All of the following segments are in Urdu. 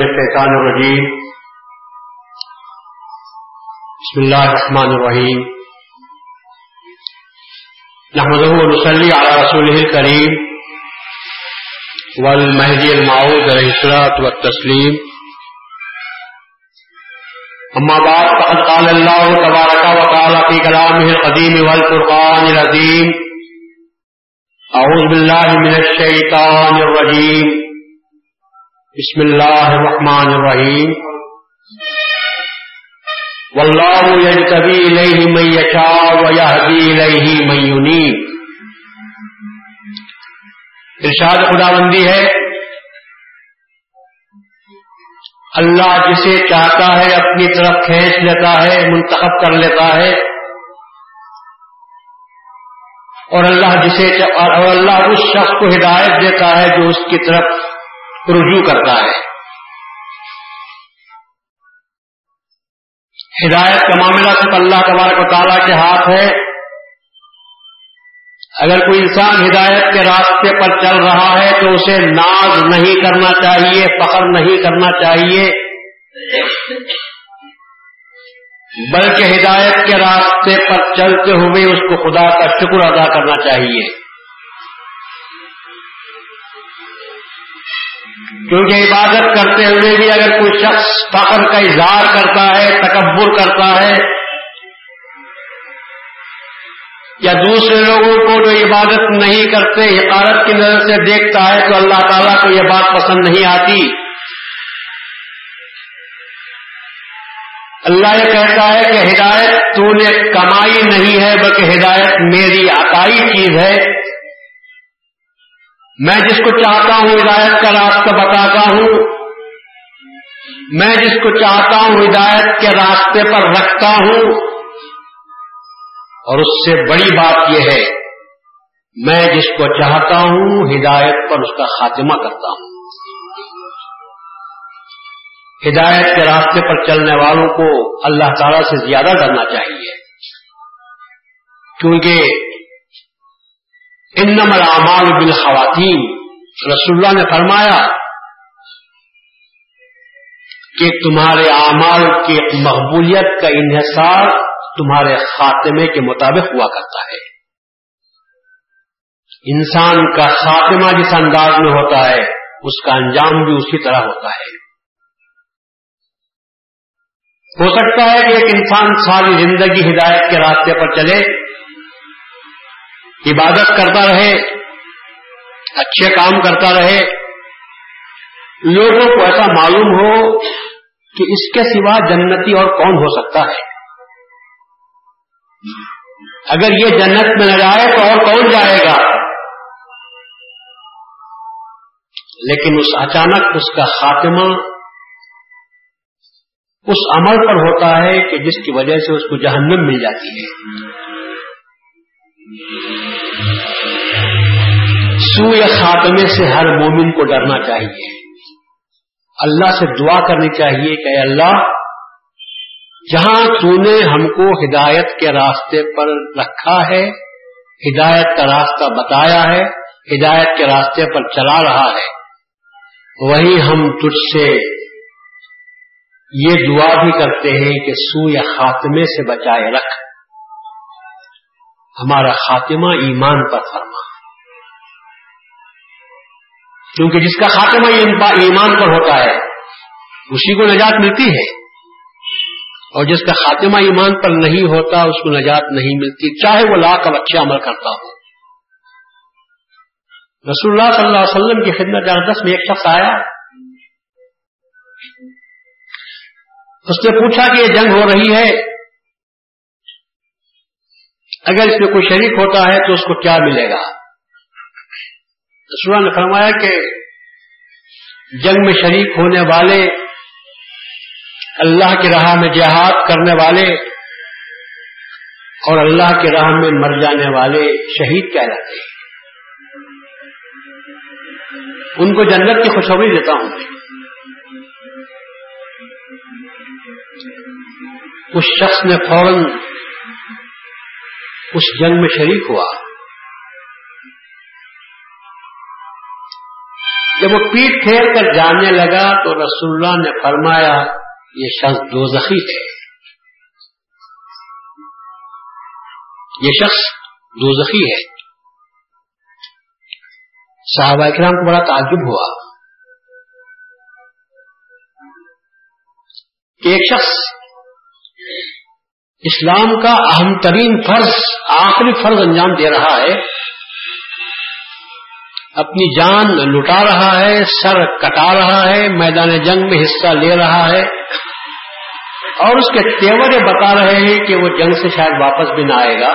الشيطان الرجيم بسم الله الرحمن الرحيم نحمده ونصلي على رسوله الكريم والمهدي المعود عليه الصلاة والتسليم أما بعد، فقد قال الله تبارك وتعالى في كلامه القديم والفرقان العظيم أعوذ بالله من الشيطان الرجيم بسم الله الرحمن الرحيم والله يجتبي إليه من يشاء ويهدي إليه من ينيب ارشاد خدا بندی ہے، اللہ جسے چاہتا ہے، اپنی طرف کھینچ لیتا ہے، منتخب کر لیتا ہے۔ اور اللہ جسے اور اللہ اس شخص کو ہدایت دیتا ہے جو اس کی طرف رجوع کرتا ہے۔ ہدایت کا معاملہ صرف اللہ تبارک و تعالیٰ کے ہاتھ ہے۔ اگر کوئی انسان ہدایت کے راستے پر چل رہا ہے تو اسے ناز نہیں کرنا چاہیے، فخر نہیں کرنا چاہیے۔ بلکہ ہدایت کے راستے پر چلتے ہوئے اس کو خدا کا شکر ادا کرنا چاہیے۔ کیونکہ عبادت کرتے ہوئے بھی اگر کوئی شخص فخر کا اظہار کرتا ہے، تکبر کرتا ہے، یا دوسرے لوگوں کو جو عبادت نہیں کرتے، حقارت کی نظر سے دیکھتا ہے تو اللہ تعالیٰ کو یہ بات پسند نہیں آتی۔ اللہ یہ کہتا ہے کہ ہدایت تو نے کمائی نہیں ہے، بلکہ ہدایت میری عقائی چیز ہے۔ میں جس کو چاہتا ہوں ہدایت کا راستہ بتاتا ہوں، میں جس کو چاہتا ہوں ہدایت کے راستے پر رکھتا ہوں، اور اس سے بڑی بات یہ ہے، میں جس کو چاہتا ہوں ہدایت پر اس کا خاتمہ کرتا ہوں۔ ہدایت کے راستے پر چلنے والوں کو اللہ تعالی سے زیادہ ڈرنا چاہیے، کیونکہ ان نمل اعمال خواتین رسول اللہ نے فرمایا کہ تمہارے اعمال کی مقبولیت کا انحصار تمہارے خاتمے کے مطابق ہوا کرتا ہے۔ انسان کا خاتمہ جس انداز میں ہوتا ہے، اس کا انجام بھی اسی طرح ہوتا ہے۔ ہو سکتا ہے کہ ایک انسان ساری زندگی ہدایت کے راستے پر چلے عبادت کرتا رہے، اچھے کام کرتا رہے، لوگوں کو ایسا معلوم ہو کہ اس کے سوا جنتی اور کون ہو سکتا ہے۔ اگر یہ جنت میں نہ جائے تو اور کون جائے گا؟ لیکن اس اچانک اس کا خاتمہ اس عمل پر ہوتا ہے کہ جس کی وجہ سے اس کو جہنم مل جاتی ہے۔ سوئے خاتمے سے ہر مومن کو ڈرنا چاہیے۔ اللہ سے دعا کرنی چاہیے کہ اللہ، جہاں تو نے ہم کو ہدایت کے راستے پر رکھا ہے، ہدایت کا راستہ بتایا ہے، ہدایت کے راستے پر چلا رہا ہے۔ وہی ہم تجھ سے یہ دعا بھی کرتے ہیں کہ سوئے خاتمے سے بچائے رکھ۔ ہمارا خاتمہ ایمان پر فرما۔ کیونکہ جس کا خاتمہ ایمان پر ہوتا ہے، اسی کو نجات ملتی ہے۔ اور جس کا خاتمہ ایمان پر نہیں ہوتا، اس کو نجات نہیں ملتی، چاہے وہ لاکھ اب اچھے عمل کرتا ہو۔ رسول اللہ صلی اللہ علیہ وسلم کی خدمت اقدس میں ایک شخص آیا، اس نے پوچھا کہ یہ جنگ ہو رہی ہے، اگر اس میں کوئی شریک ہوتا ہے تو اس کو کیا ملے گا؟ رسول نے فرمایا کہ جنگ میں شریک ہونے والے، اللہ کی راہ میں جہاد کرنے والے اور اللہ کی راہ میں مر جانے والے شہید کہلاتے ہیں۔ ان کو جنت کی خوشخبری دیتا ہوں۔ اس شخص نے فوراً اس جنگ میں شریک ہوا۔ جب وہ پیٹ پھیر کر جانے لگا تو رسول اللہ نے فرمایا، یہ شخص دو زخی ہے یہ شخص دو زخی ہے۔ صحابہ کرام کو بڑا تعجب ہوا۔ کہ ایک شخص اسلام کا اہم ترین فرض، آخری فرض انجام دے رہا ہے۔ اپنی جان لٹا رہا ہے، سر کٹا رہا ہے، میدان جنگ میں حصہ لے رہا ہے۔ اور اس کے تیور بتا رہے ہیں کہ وہ جنگ سے شاید واپس بھی نہ آئے گا۔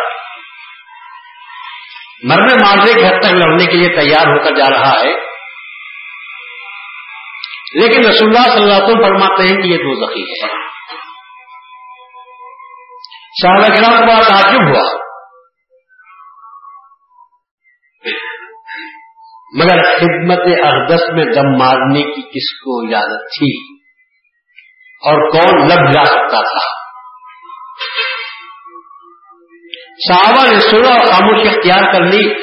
مرنے مارنے کے حد تک لڑنے کے لیے تیار ہو کر جا رہا ہے۔ لیکن رسول اللہ صلی اللہ علیہ وسلم فرماتے ہیں کہ یہ دو زخی ہے۔ صحابہ کرام کو بڑا تعجب ہوا۔ مگر خدمت اقدس میں دم مارنے کی کس کو اجازت تھی؟ اور کون لگ جا سکتا تھا؟ صحابہ نے سنا اور خاموشی اختیار کر لی۔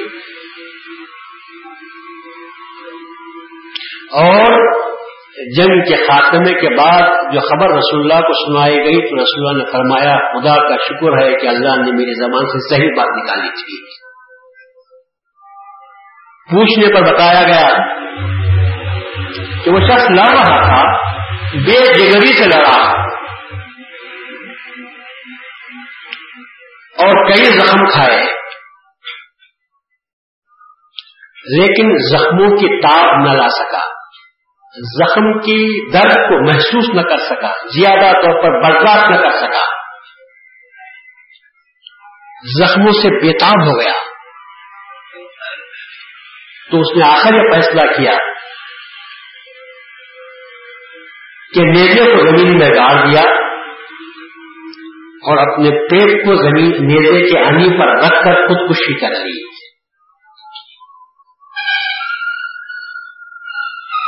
اور جنگ کے خاتمے کے بعد جو خبر رسول اللہ کو سنائی گئی تو رسول اللہ نے فرمایا، خدا کا شکر ہے کہ اللہ نے میری زبان سے صحیح بات نکالی تھی۔ پوچھنے پر بتایا گیا کہ وہ شخص لڑ رہا تھا، بے جگری سے لڑا۔ اور کئی زخم کھائے۔ لیکن زخموں کی تاب نہ لا سکا۔ زخم کی درد کو محسوس نہ کر سکا۔ زیادہ طور پر برداشت نہ کر سکا۔ زخموں سے بےتاب ہو گیا۔ تو اس نے آخر یہ فیصلہ کیا کہ نیزے کو زمین میں گاڑ دیا اور اپنے پیٹ کو زمین نیزے کے انی پر رکھ کر خودکشی کر لی۔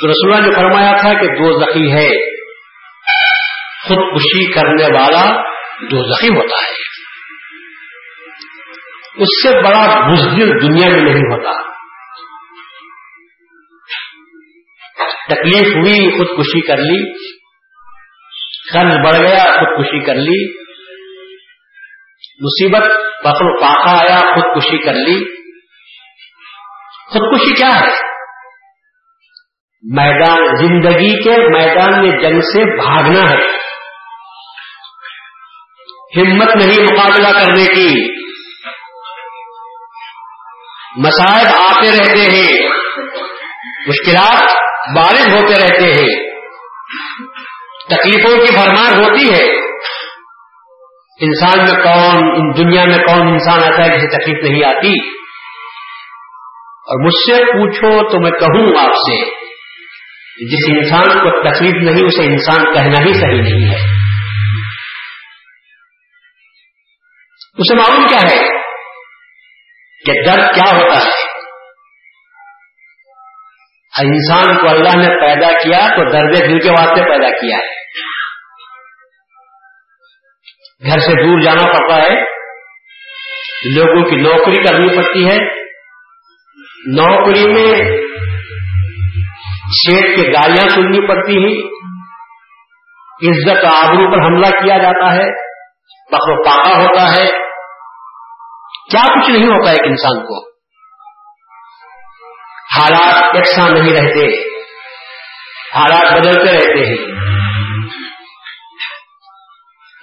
تو رسولہ نے فرمایا تھا کہ دو زخی ہے۔ خودکشی کرنے والا دو زخی ہوتا ہے۔ اس سے بڑا بزدل دنیا میں نہیں ہوتا۔ تکلیف ہوئی، خودکشی کر لی۔ قرض بڑھ گیا، خودکشی کر لی۔ مصیبت پکڑ پاکا آیا، خودکشی کر لی۔ خودکشی کیا ہے؟ میدان، زندگی کے میدان میں جنگ سے بھاگنا ہے۔ ہمت نہیں مقابلہ کرنے کی۔ مسائب آتے رہتے ہیں۔ مشکلات بارش ہوتے رہتے ہیں۔ تکلیفوں کی فرمان ہوتی ہے۔ انسان میں کون، ان دنیا میں کون انسان ایسا ہے جسے تکلیف نہیں آتی؟ اور مجھ سے پوچھو تو میں کہوں آپ سے جس انسان کو تکلیف نہیں، اسے انسان کہنا ہی صحیح نہیں ہے۔ اسے معلوم کیا ہے کہ درد کیا ہوتا ہے؟ انسان کو اللہ نے پیدا کیا تو درد دل کے واسطے پیدا کیا ہے۔ گھر سے دور جانا پڑتا ہے۔ لوگوں کی نوکری کرنی پڑتی ہے۔ نوکری میں شیٹ کی گالیاں سننی پڑتی ہیں۔ عزت آبرو پر حملہ کیا جاتا ہے۔ پکڑ پاکا ہوتا ہے۔ کیا کچھ نہیں ہوتا ایک انسان کو۔ حالات یکساں نہیں رہتے۔ حالات بدلتے رہتے ہیں۔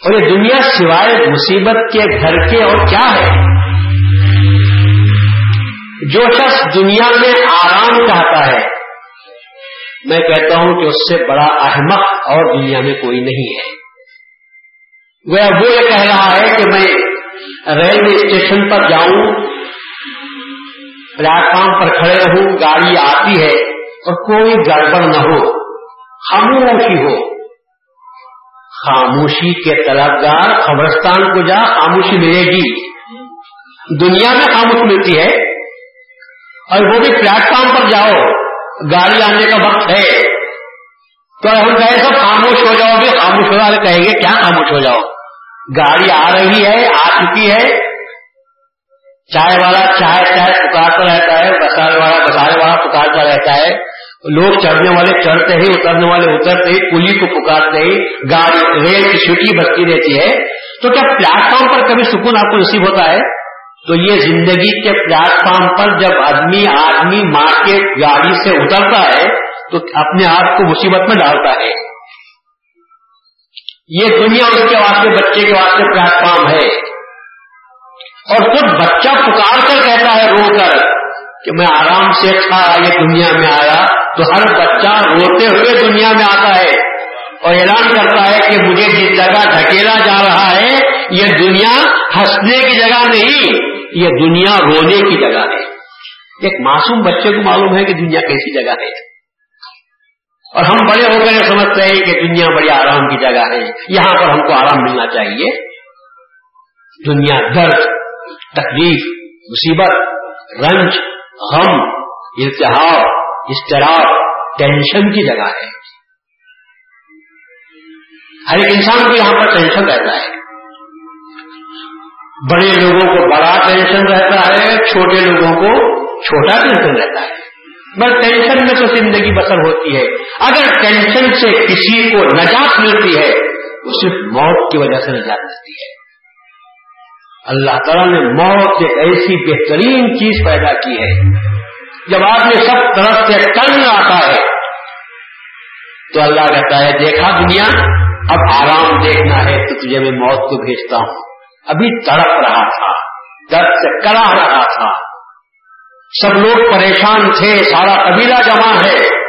اور یہ دنیا سوائے مصیبت کے گھر کے اور کیا ہے؟ جو شخص دنیا میں آرام چاہتا ہے، میں کہتا ہوں کہ اس سے بڑا احمق اور دنیا میں کوئی نہیں ہے۔ وہ یہ کہہ رہا ہے کہ میں ریلوے اسٹیشن پر جاؤں پلیٹ فارم پر کھڑے رہوں گاڑی آتی ہے اور کوئی گڑبڑ نہ ہو، خاموشی ہو۔ خاموشی کے طلبگار قبرستان کو جا، خاموشی ملے گی۔ دنیا میں خاموش ملتی ہے اور وہ بھی پلیٹ فارم پر جاؤ، گاڑی آنے کا وقت ہے۔ تو ہم کہے سب خاموش ہو جاؤ گے، خاموش ہو جاؤ کہیں گے، کیا خاموش ہو جاؤ؟ گاڑی آ رہی ہے، آ چکی ہے۔ چائے والا چائے چائے پکارتا رہتا ہے، بسارے والا بسارے والا پکارتا رہتا ہے۔ لوگ چڑھنے والے چڑھتے ہی، اترنے والے اترتے ہی پلی کو پکارتے ہی، گاڑی، ریل کی چھٹی بچتی رہتی ہے۔ تو کیا پلیٹ فارم پر کبھی سکون آپ کو نصیب ہوتا ہے؟ تو یہ زندگی کے پلیٹ فارم پر جب آدمی آدمی ماں کے گاڑی سے اترتا ہے، تو اپنے آپ کو مصیبت میں ڈالتا ہے۔ یہ دنیا اس کے واسطے، بچے کے واسطے پلیٹ فارم ہے۔ اور خود بچہ پکار کر کہتا ہے رو کر کہ میں آرام سے تھا یہ دنیا میں آیا، تو ہر بچہ روتے ہوئے دنیا میں آتا ہے اور اعلان کرتا ہے کہ مجھے جس جگہ دھکیلا جا رہا ہے، یہ دنیا ہنسنے کی جگہ نہیں، یہ دنیا رونے کی جگہ ہے۔ ایک معصوم بچے کو معلوم ہے کہ دنیا کیسی جگہ ہے۔ اور ہم بڑے ہو گئے، سمجھتے ہیں کہ دنیا بڑی آرام کی جگہ ہے۔ یہاں پر ہم کو آرام ملنا چاہیے۔ دنیا درد تکلیف، مصیبت، رنج، غم ارتحاب اشتراک ٹینشن کی جگہ ہے۔ ہر ایک انسان کو یہاں پر ٹینشن رہتا ہے۔ بڑے لوگوں کو بڑا ٹینشن رہتا ہے، چھوٹے لوگوں کو چھوٹا ٹینشن رہتا ہے۔ بس ٹینشن میں تو زندگی بسر ہوتی ہے۔ اگر ٹینشن سے کسی کو نجات ملتی ہے تو صرف موت کی وجہ سے نجات ملتی ہے۔ اللہ تعالیٰ نے موت ایک ایسی بہترین چیز پیدا کی ہے۔ جب آدمی سب طرف سے تنگ آتا ہے، تو اللہ کہتا ہے، دیکھا دنیا، اب آرام دیکھنا ہے، تو تجھے میں موت کو بھیجتا ہوں۔ ابھی تڑپ رہا تھا، درد سے کرا رہا تھا۔ سب لوگ پریشان تھے، سارا قبیلہ جمع ہے۔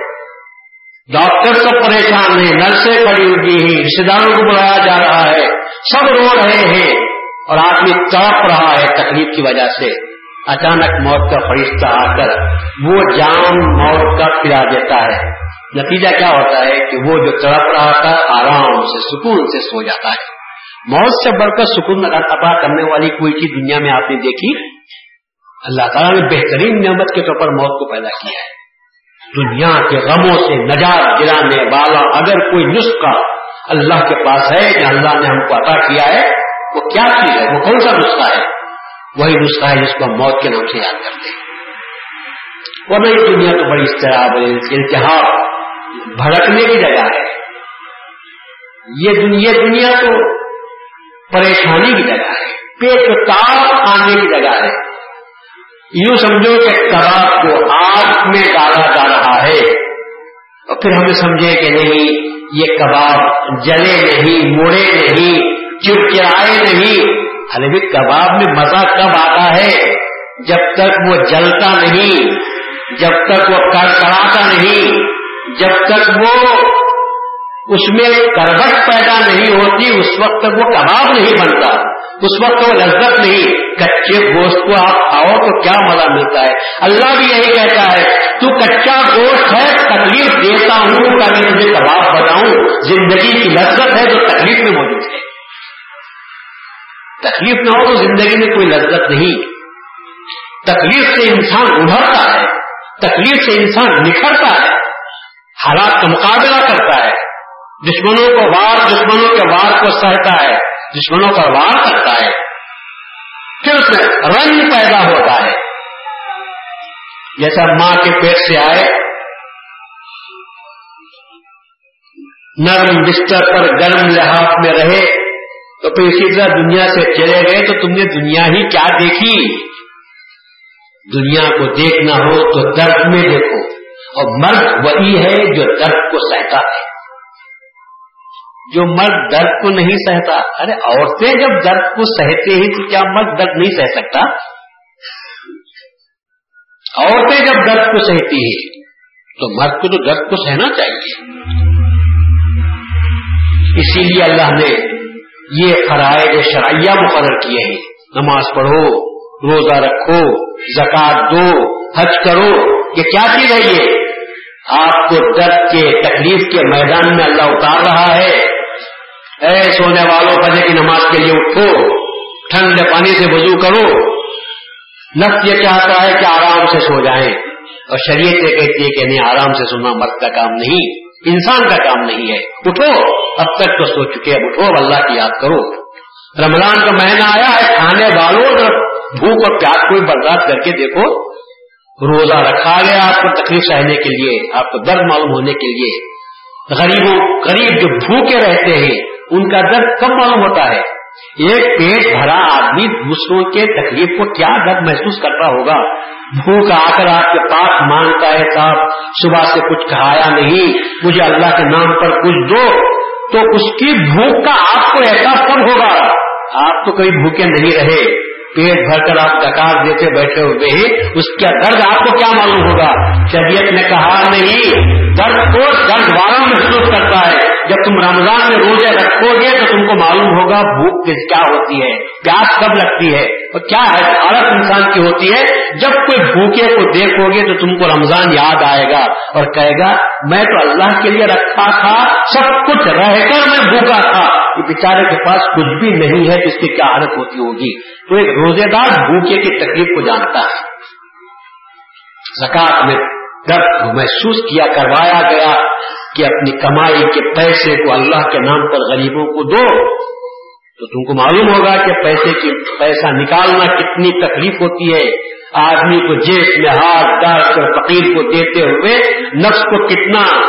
ڈاکٹر تو پریشان ہیں، نرسیں پڑی ہوئی ہیں رشتے داروں کو بلایا جا رہا ہے۔ سب رو رہے ہیں۔ اور آدمی تڑپ رہا ہے تکلیف کی وجہ سے، اچانک موت کا فرشتہ آ کر وہ جان موت کا پلا دیتا ہے۔ نتیجہ کیا ہوتا ہے کہ وہ جو تڑپ رہا تھا، آرام سے، سکون سے سو جاتا ہے۔ موت سے بڑھ کر سکون عطا کرنے والی کوئی چیز دنیا میں آپ نے دیکھی؟ اللہ تعالیٰ نے بہترین نعمت کے طور پر موت کو پیدا کیا ہے۔ دنیا کے غموں سے نجات گرانے والا اگر کوئی نسخہ اللہ کے پاس ہے کہ اللہ نے ہم کو عطا کیا ہے وہ کیا چیز ہے؟ وہ کون سا نسخہ ہے؟ وہی نسخہ ہے جس کو ہم موت کے نام سے یاد کرتے ہیں۔ ورنہ یہ دنیا تو بڑی استراب التحاب بھڑکنے کی جگہ ہے۔ یہ دنیا دنیا تو پریشانی کی جگہ ہے۔ پیٹ تاپ آنے کی جگہ ہے۔ یوں سمجھو کہ کباب کو آگ میں ڈالا جا رہا ہے۔ اور پھر ہمیں سمجھے کہ نہیں، یہ کباب جلے نہیں، موڑے نہیں۔ چڑچڑائے نہیں۔ بھی کباب میں مزہ کب آتا ہے؟ جب تک وہ جلتا نہیں، جب تک وہ کڑکڑاتا نہیں، جب تک وہ اس میں کروٹ پیدا نہیں ہوتی، اس وقت تک وہ کباب نہیں بنتا۔ اس وقت وہ لذت نہیں۔ کچے گوشت کو آپ کھاؤ تو کیا مزہ ملتا ہے؟ اللہ بھی یہی کہتا ہے، تو کچا گوشت ہے، تکلیف دیتا ہوں، تاکہ تجھے کباب بتاؤں۔ زندگی کی لذت ہے جو تکلیف میں موجود ہے۔ تکلیف نہ ہو تو زندگی میں کوئی لذت نہیں۔ تکلیف سے انسان ابھرتا ہے، تکلیف سے انسان نکھرتا ہے، حالات کا مقابلہ کرتا ہے۔ دشمنوں کو وار دشمنوں کے وار کو سہتا ہے، دشمنوں کا وار کرتا ہے۔ پھر اس میں رنگ پیدا ہوتا ہے۔ جیسا ماں کے پیٹ سے آئے، نرم بستر پر گرم لحاظ میں رہے۔ تو پھر اسی طرح دنیا سے چلے گئے تو تم نے دنیا ہی کیا دیکھی؟ دنیا کو دیکھنا ہو تو درد میں دیکھو۔ اور مرد وہی ہے جو درد کو سہتا ہے۔ جو مرد درد کو نہیں سہتا، ارے عورتیں جب درد کو سہتے ہی تو کیا مرد درد نہیں سہ سکتا؟ عورتیں جب درد کو سہتی ہے تو مرد کو تو درد کو سہنا چاہیے۔ اسی لیے اللہ نے یہ فرائض شرعیہ مقرر کیے ہیں۔ نماز پڑھو، روزہ رکھو زکات دو، حج کرو، یہ کیا چیز ہے یہ؟ آپ کو درد کے تکلیف کے میدان میں اللہ اتار رہا ہے۔ اے سونے والوں پذے کی نماز کے لیے اٹھو، ٹھنڈے پانی سے وضو کرو۔ نفس یہ چاہتا ہے کہ آرام سے سو جائیں۔ اور شریعت یہ کہتی ہے کہ نہیں آرام سے سونا مرد کا کام نہیں۔ انسان کا کام نہیں ہے، اٹھو، اب تک تو سو چکے، اب اٹھو، اب اللہ کی یاد کرو۔ رمضان کا مہینہ آیا ہے، کھانے والوں اور بھوک اور پیاس کو برداشت کر کے دیکھو۔ روزہ رکھا گیا آپ کو تکلیف سہنے کے لیے، آپ کو درد معلوم ہونے کے لیے۔ غریبوں، غریب جو بھوکے رہتے ہیں، ان کا درد کم معلوم ہوتا ہے؟ ایک پیٹ بھرا آدمی دوسروں کے تکلیف کو کیا درد محسوس کرتا ہوگا؟ بھوک آ کر آپ کے پاس مانگتا ہے صاحب، صبح سے کچھ کھایا نہیں، مجھے اللہ کے نام پر کچھ دو، تو اس کی بھوک کا آپ کو احساس کب ہوگا؟ آپ تو کبھی بھوکے نہیں رہے۔ پیٹ بھر کر آپ ڈکار دیتے بیٹھے ہوئے ہیں، اس کا درد آپ کو کیا معلوم ہوگا؟ شریعت نے کہا نہیں، درد کو درد والا محسوس کرتا ہے۔ جب تم رمضان میں روزے رکھو گے تو تم کو معلوم ہوگا بھوک کیا ہوتی ہے، پیاس کب لگتی ہے اور کیا ہے حالت انسان کی ہوتی ہے۔ جب کوئی بھوکے کو دیکھو گے تو تم کو رمضان یاد آئے گا اور کہے گا، میں تو اللہ کے لیے رکھا تھا، سب کچھ رہ کر میں بھوکا تھا۔ یہ بیچارے کے پاس کچھ بھی نہیں ہے تو اس کی کیا حالت ہوتی ہوگی؟ تو ایک روزے دار بھوکے کی تکلیف کو جانتا ہے۔ زکات میں درد محسوس کیا، کروایا گیا۔ کہ اپنی کمائی کے پیسے کو اللہ کے نام پر غریبوں کو دو، تو تم کو معلوم ہوگا کہ پیسے کی، پیسہ نکالنا کتنی تکلیف ہوتی ہے۔ آدمی کو جیب میں ہاتھ ڈال کر فقیر کو دیتے ہوئے نفس کو کتنا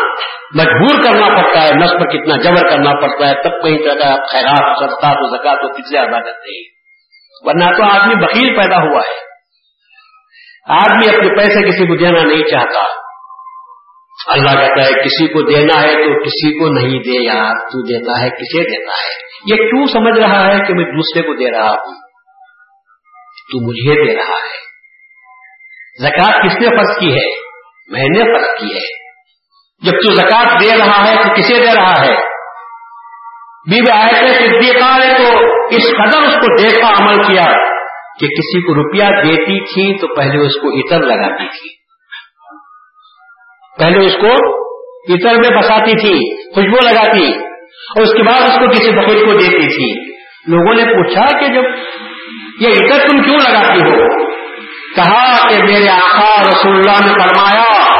مجبور کرنا پڑتا ہے، نفس پر کتنا جبر کرنا پڑتا ہے، تب کہیں طرح خیرات سستا تو زکات تو کتنے ادا کرتے ہیں۔ ورنہ تو آدمی بکیل پیدا ہوا ہے۔ آدمی اپنے پیسے کسی کو دینا نہیں چاہتا۔ اللہ کہتا ہے، کسی کو دینا ہے تو کسی کو نہیں دے یار، تو دیتا ہے کسے دیتا ہے۔ یہ کیوں سمجھ رہا ہے کہ میں دوسرے کو دے رہا ہوں؟ تو مجھے دے رہا ہے۔ زکات کس نے فرض کی ہے؟ میں نے فرض کی ہے۔ جب تو زکات دے رہا ہے تو کسے دے رہا ہے؟ بی بی آئے صدیقہ نے تو اس قدر اس کو دیکھا، عمل کیا کہ کسی کو روپیہ دیتی تھی تو پہلے اس کو اتر لگاتی تھی۔ پہلے اس کو اتر میں بساتی تھی، خوشبو لگاتی، اور اس کے بعد اس کو کسی بقیر کو دیتی تھی۔ لوگوں نے پوچھا کہ جب یہ اتر تم کیوں لگاتی ہو؟ کہا کہ میرے آقا رسول اللہ نے فرمایا،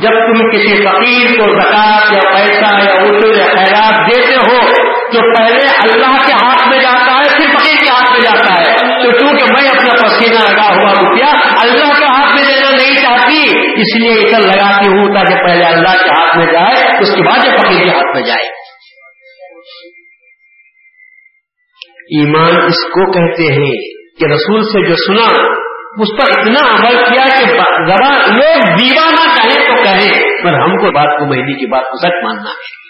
جب تم کسی فقیر کو زکات یا پیسہ یا اصول یا خیرات دیتے ہو جو پہلے اللہ کے ہاتھ میں جاتا ہے، پھر فقیر کے ہاتھ میں جاتا ہے۔ تو چونکہ میں اپنا پسینہ لگا ہوا روپیہ اللہ کے ہاتھ میں دینا نہیں چاہتی؟ اس لیے ادھر لگاتی ہوں تاکہ پہلے اللہ کے ہاتھ میں جائے، اس کے بعد یہ فقیر کے ہاتھ میں جائے۔ ایمان اس کو کہتے ہیں کہ رسول سے جو سنا، اس پر اتنا عمل کیا کہ ذرا لوگ دیوانہ کہیں تو کہیں پر ہم کو بات کو مہینے کی بات کو سچ ماننا ہے۔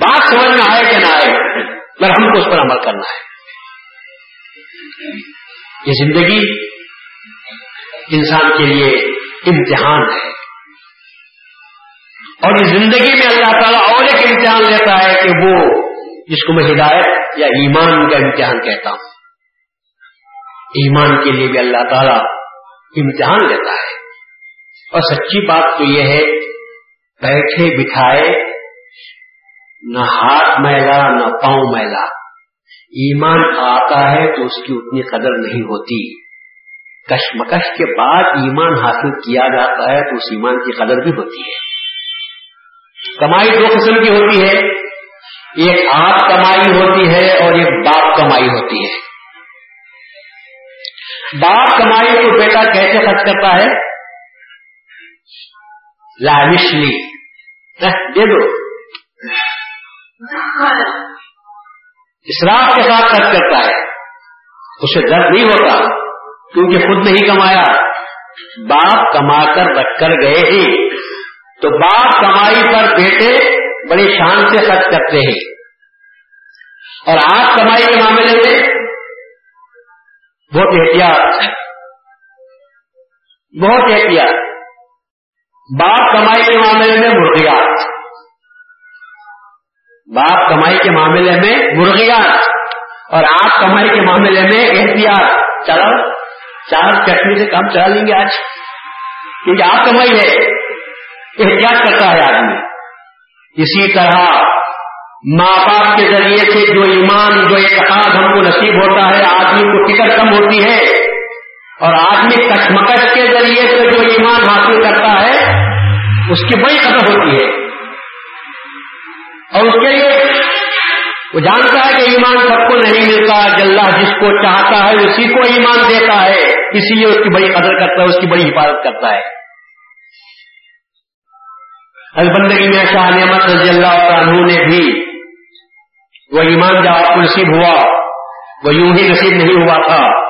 بات سمجھ میں آئے کہ نہ آئے مگر ہم کو اس پر عمل کرنا ہے۔ یہ زندگی انسان کے لیے امتحان ہے۔ اور اس زندگی میں اللہ تعالیٰ اور ایک امتحان لیتا ہے کہ وہ جس کو میں ہدایت یا ایمان کا امتحان کہتا ہوں۔ ایمان کے لیے بھی اللہ تعالیٰ امتحان لیتا ہے۔ اور سچی بات تو یہ ہے، بیٹھے بٹھائے، نہ ہاتھ میلا، نہ پاؤں میلا۔ ایمان آتا ہے تو اس کی اتنی قدر نہیں ہوتی۔ کشمکش کے بعد ایمان حاصل کیا جاتا ہے تو اس ایمان کی قدر بھی ہوتی ہے۔ کمائی دو قسم کی ہوتی ہے۔ ایک آپ کمائی ہوتی ہے اور ایک باپ کمائی ہوتی ہے۔ باپ کمائی کو بیٹا کیسے خرچ کرتا ہے؟ لالشلی ہاں، دے دو۔ اسراف کے ساتھ خرچ کرتا ہے۔ اسے درد نہیں ہوتا۔ کیونکہ خود نہیں کمایا۔ باپ کما کر رکھ کر گئے ہی۔ تو باپ کمائی پر بیٹے بڑی شان سے خرچ کرتے ہیں۔ اور آپ کمائی کے معاملے میں بہت احتیاط۔ بہت احتیاط۔ باپ کمائی کے معاملے میں مرغیات۔ باپ کمائی کے معاملے میں مرغیات۔ اور آپ کمائی کے معاملے میں احتیاط۔ چلو۔ چار چٹنی سے کام چلا لیں گے آج؟ کیونکہ آپ کمائی ہے احتیاط کرتا ہے آدمی۔ اسی طرح ماں باپ کے ذریعے سے جو ایمان، جو اعتقاد ہم کو نصیب ہوتا ہے، آدمی کو فکر کم ہوتی ہے۔ اور آدمی کشمکش کے ذریعے سے جو ایمان حاصل کرتا ہے، اس کی بڑی قدر ہوتی ہے۔ اور اس کے لیے وہ جانتا ہے کہ ایمان سب کو نہیں ملتا اللہ جس کو چاہتا ہے، اسی کو ایمان دیتا ہے۔ اسی لیے اس کی بڑی قدر کرتا ہے، اس کی بڑی حفاظت کرتا ہے۔ بندگی میں شاہ نعمت رضی اللہ عنہ نے بھی وہ ایمان جب آپ کو نصیب ہوا۔ وہ یوں ہی نصیب نہیں ہوا تھا۔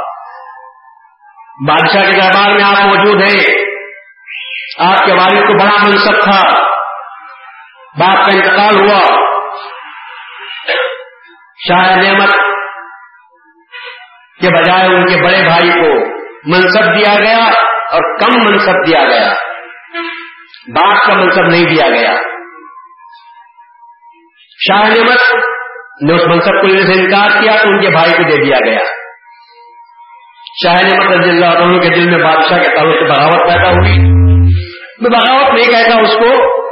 بادشاہ کے دربار میں آپ موجود ہیں۔ آپ کے والد کو بڑا منصب تھا۔ باپ کا انتقال ہوا۔ شاہ نعمت کے بجائے ان کے بڑے بھائی کو منصب دیا گیا اور کم منصب دیا گیا۔ باپ کا منصب نہیں دیا گیا۔ شاہ نعمت نے اس منصب کو لینے سے انکار کیا تو ان کے بھائی کو دے دیا گیا۔ شاہ نعمت رضی اللہ عنہ کے دل میں بادشاہ کے تعلق سے بغاوت پیدا ہوئی۔ میں بغاوت نہیں کہتا اس کو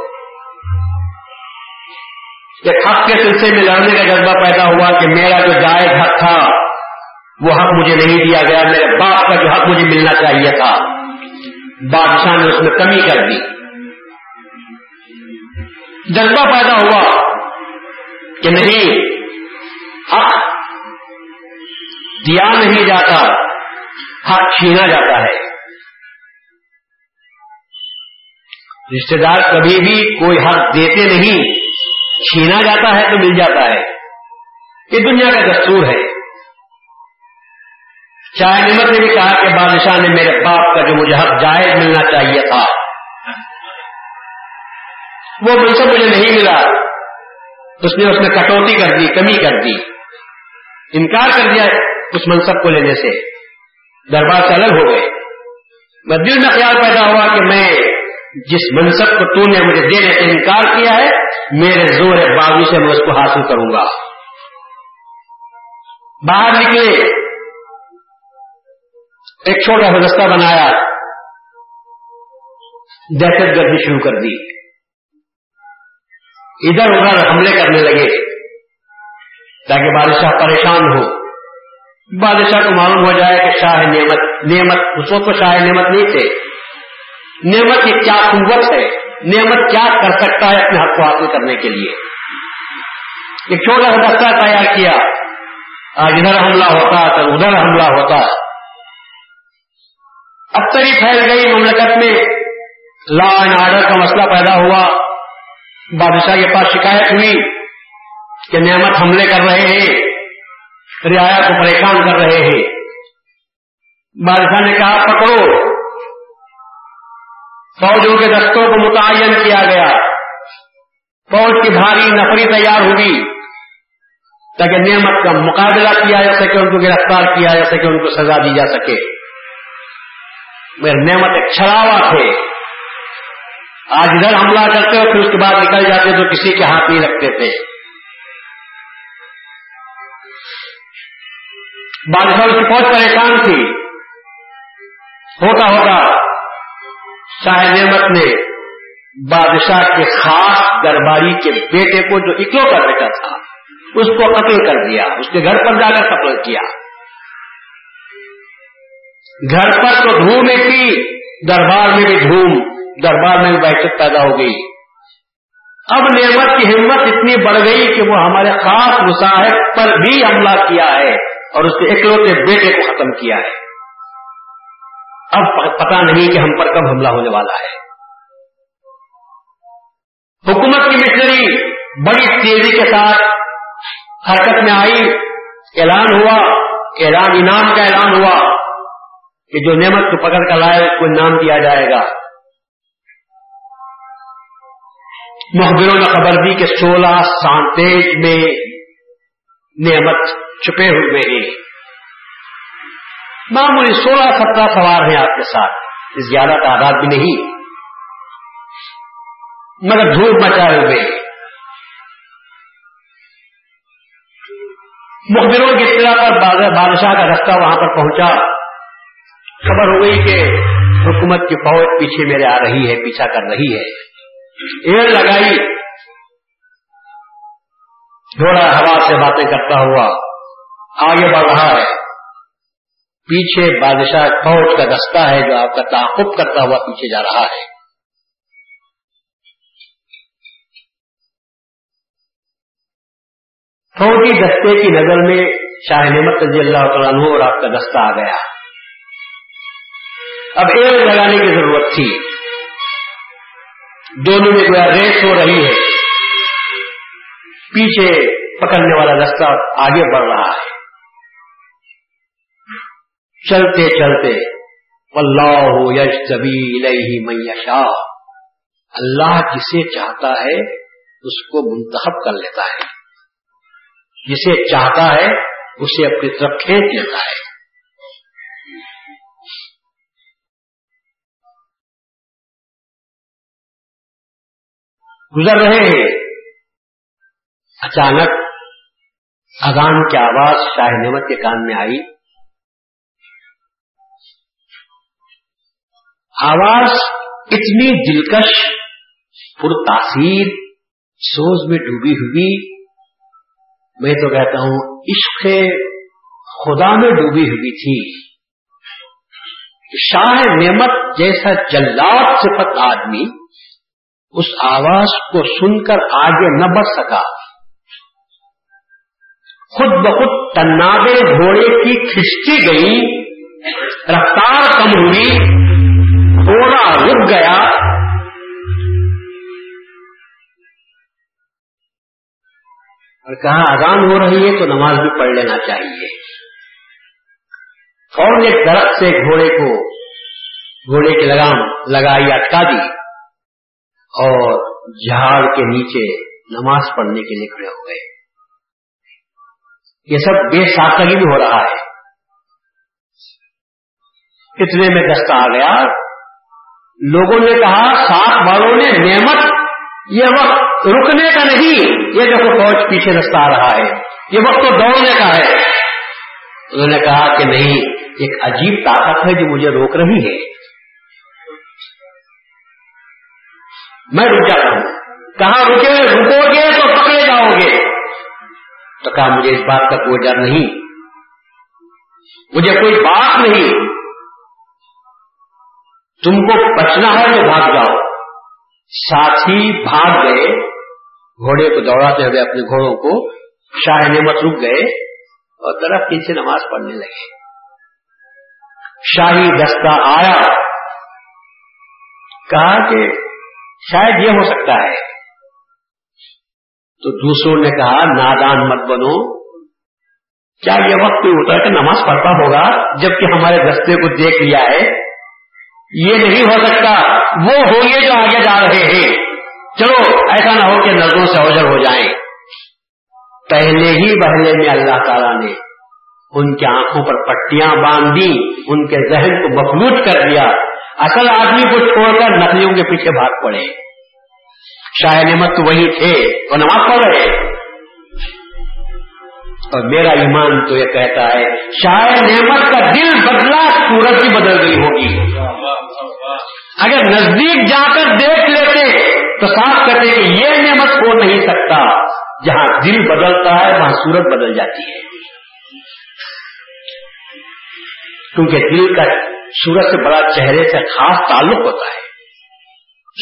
ایک حق کے سلسلے میں لڑنے کا جذبہ پیدا ہوا کہ میرا جو جائز حق تھا، وہ حق مجھے نہیں دیا گیا، میرے باپ کا جو حق مجھے ملنا چاہیے تھا۔ بادشاہ نے اس میں کمی کر دی۔ جذبہ پیدا ہوا کہ نہیں، حق دیا نہیں جاتا، حق چھینا جاتا ہے۔ رشتے دار کبھی بھی کوئی حق دیتے نہیں۔ چھینا جاتا ہے تو مل جاتا ہے۔ یہ دنیا کا دستور ہے۔ چاہے نمت نے بھی کہا کہ بادشاہ نے میرے باپ کا جو مجھے حق جائز ملنا چاہیے تھا، وہ منصب مجھے نہیں ملا۔ اس نے اس میں کٹوتی کر دی، کمی کر دی۔ انکار کر دیا اس منصب کو لینے سے۔ دربار سے الگ ہو گئے۔ میں دل میں خیال پیدا ہوا کہ میں جس منصب کو تو نے مجھے دینے سے انکار کیا ہے، میرے زور بازو سے میں اس کو حاصل کروں گا۔ باہر نکلے، ایک چھوٹا سا رستہ بنایا۔ دہشت گردی شروع کر دی۔ ادھر ادھر حملے کرنے لگے، تاکہ بادشاہ پریشان ہو۔ بادشاہ کو معلوم ہو جائے کہ شاہ نعمت نعمت، اس وقت شاہ نعمت نہیں تھے۔ نعمت کی کیا قوت ہے؟ نعمت کیا کر سکتا ہے اپنے حق کو حاصل کرنے کے لیے؟ ایک چھوٹا سا دستہ تیار کیا۔ آج ادھر حملہ ہوتا تو ادھر حملہ ہوتا۔ اب تری پھیل گئی مملکت میں۔ لا اینڈ آرڈر کا مسئلہ پیدا ہوا۔ بادشاہ کے پاس شکایت ہوئی کہ نعمت حملے کر رہے ہیں رعایا کو پریشان کر رہے ہیں۔ بادشاہ نے کہا، پکڑو۔ فوجوں کے دستوں کو متعین کیا گیا۔ فوج کی بھاری نفری تیار ہوگی۔ تاکہ نعمت کا مقابلہ کیا جا سکے، ان کو گرفتار کیا جا سکے، ان کو سزا دی جا سکے۔ میرے نعمت ایک چھڑاوا تھے۔ آج ادھر حملہ کرتے ہو پھر اس کے بعد نکل جاتے تو کسی کے ہاتھ نہیں رکھتے تھے۔ بادشاہ کی فوج پریشان تھی۔ ہوتا ہوتا شاہ نعمت نے بادشاہ کے خاص درباری کے بیٹے کو جو اکلو کا بیٹا تھا، اس کو قتل کر دیا، اس کے گھر پر جا کر قتل کیا۔ گھر پر تو دھوم تھی، دربار میں بھی دھوم، دربار میں بحثت پیدا ہو گئی۔ اب نعمت کی ہمت اتنی بڑھ گئی کہ وہ ہمارے خاص مصاحب پر بھی حملہ کیا ہے اور اس کے اکلوتے بیٹے کو ختم کیا ہے۔ اب پتا نہیں کہ ہم پر کب حملہ ہونے والا ہے۔ حکومت کی مشنری بڑی تیزی کے ساتھ حرکت میں آئی۔ اعلان ہوا، اعلان انعام کا اعلان ہوا کہ جو نعمت کو پکڑ کر لائے، اس کو انعام دیا جائے گا۔ محبروں نے خبر دی کہ سولہ سانتیج میں نعمت چھپے ہوئے ہیں۔ معمولی سولہ سترہ سوار ہیں آپ کے ساتھ۔ زیادہ تعداد بھی نہیں۔ مگر دھوپ مچائے ہوئے۔ مخبروں کی اطلاع پر بادشاہ کا رستہ وہاں پر پہنچا۔ خبر ہو گئی کہ حکومت کی فوج پیچھے میرے آ رہی ہے، پیچھا کر رہی ہے۔ ایڑ لگائی۔ گھوڑا ہوا سے باتیں کرتا ہوا آگے بڑھ رہا ہے۔ پیچھے بادشاہ فوج کا دستہ ہے جو آپ کا تعاقب کرتا ہوا پیچھے جا رہا ہے۔ فوجی دستے کی نظر میں شاہ نعمت رضی اللہ عنہ اور آپ کا دستہ آ گیا۔ اب ایئر لگانے کی ضرورت تھی۔ دونوں میں گویا ریس ہو رہی ہے۔ پیچھے پکڑنے والا رستہ آگے بڑھ رہا ہے۔ چلتے چلتے اللہ یش کبھی میشا اللہ جسے چاہتا ہے، اس کو منتخب کر لیتا ہے۔ جسے چاہتا ہے، اسے اپنی طرف کھینچ لیتا ہے۔ گزر رہے ہیں۔ اچانک اذان کی آواز شاہ نعمت کے کان میں آئی۔ آواز اتنی دلکش، پر تاثیر سوز میں ڈوبی ہوئی۔ میں تو کہتا ہوں، عشق خدا میں ڈوبی ہوئی تھی۔ شاہ نعمت جیسا جلات صفت آدمی اس آواز کو سن کر آگے نہ بڑھ سکا۔ خود بخود تنابے گھوڑے کی کھچتی گئی، رفتار کم ہوئی۔ گھوڑا رک گیا۔ اور کہا، اذان ہو رہی ہے تو نماز بھی پڑھ لینا چاہیے۔ اور ایک درخت سے گھوڑے کو، گھوڑے کی لگام لگائی، اٹکا دی۔ اور جھاڑ کے نیچے نماز پڑھنے کے لیے کھڑے ہو گئے۔ یہ سب بے ساختگی بھی ہو رہا ہے۔ اتنے میں دستہ آ گیا؟ لوگوں نے کہا سات والوں نے نعمت، یہ وقت رکنے کا نہیں، یہ دیکھو فوج پیچھے رستہ آ رہا ہے، یہ وقت تو دوڑنے کا ہے۔ انہوں نے کہا کہ نہیں، ایک عجیب طاقت ہے جو مجھے روک رہی ہے۔ میں رک جاتا ہوں۔ کہاں رکے، رکو گے تو پکڑے جاؤ گے۔ تو کہا، مجھے اس بات کا کوئی ڈر نہیں۔ مجھے کوئی بات نہیں۔ تم کو بچنا ہے تو بھاگ جاؤ۔ ساتھی بھاگ گئے۔ گھوڑے کو دوڑاتے ہوئے اپنے گھوڑوں کو شاہ نعمت رک گئے اور طرف کن سے نماز پڑھنے لگے۔ شاہی دستہ آیا۔ کہا کہ شاید یہ ہو سکتا ہے۔ تو دوسروں نے کہا، نادان مت بنو۔ کیا یہ وقت کوئی اتر کے نماز پڑھتا ہوگا جبکہ ہمارے رستے کو دیکھ لیا ہے؟ یہ نہیں ہو سکتا۔ وہ ہوگے جو آگے جا رہے ہیں۔ چلو، ایسا نہ ہو کہ نظروں سے اوجر ہو جائیں۔ پہلے ہی بہلے میں اللہ تعالیٰ نے ان کی آنکھوں پر پٹیاں باندھ دی ان کے ذہن کو مخلوط کر دیا۔ اصل آدمی کو چھوڑ کر نقلیوں کے پیچھے بھاگ پڑے۔ شاہ نعمت تو وہی تھے، وہ نماز پڑھ رہے۔ اور میرا ایمان تو یہ کہتا ہے، شاہ نعمت کا دل بدلا، سورج ہی بدل گئی ہوگی۔ اگر نزدیک جا کر دیکھ لیتے تو صاف کہتے کہ یہ نعمت ہو نہیں سکتا۔ جہاں دل بدلتا ہے، وہاں سورج بدل جاتی ہے۔ کیونکہ دل کا سورج سے بڑا چہرے سے خاص تعلق ہوتا ہے۔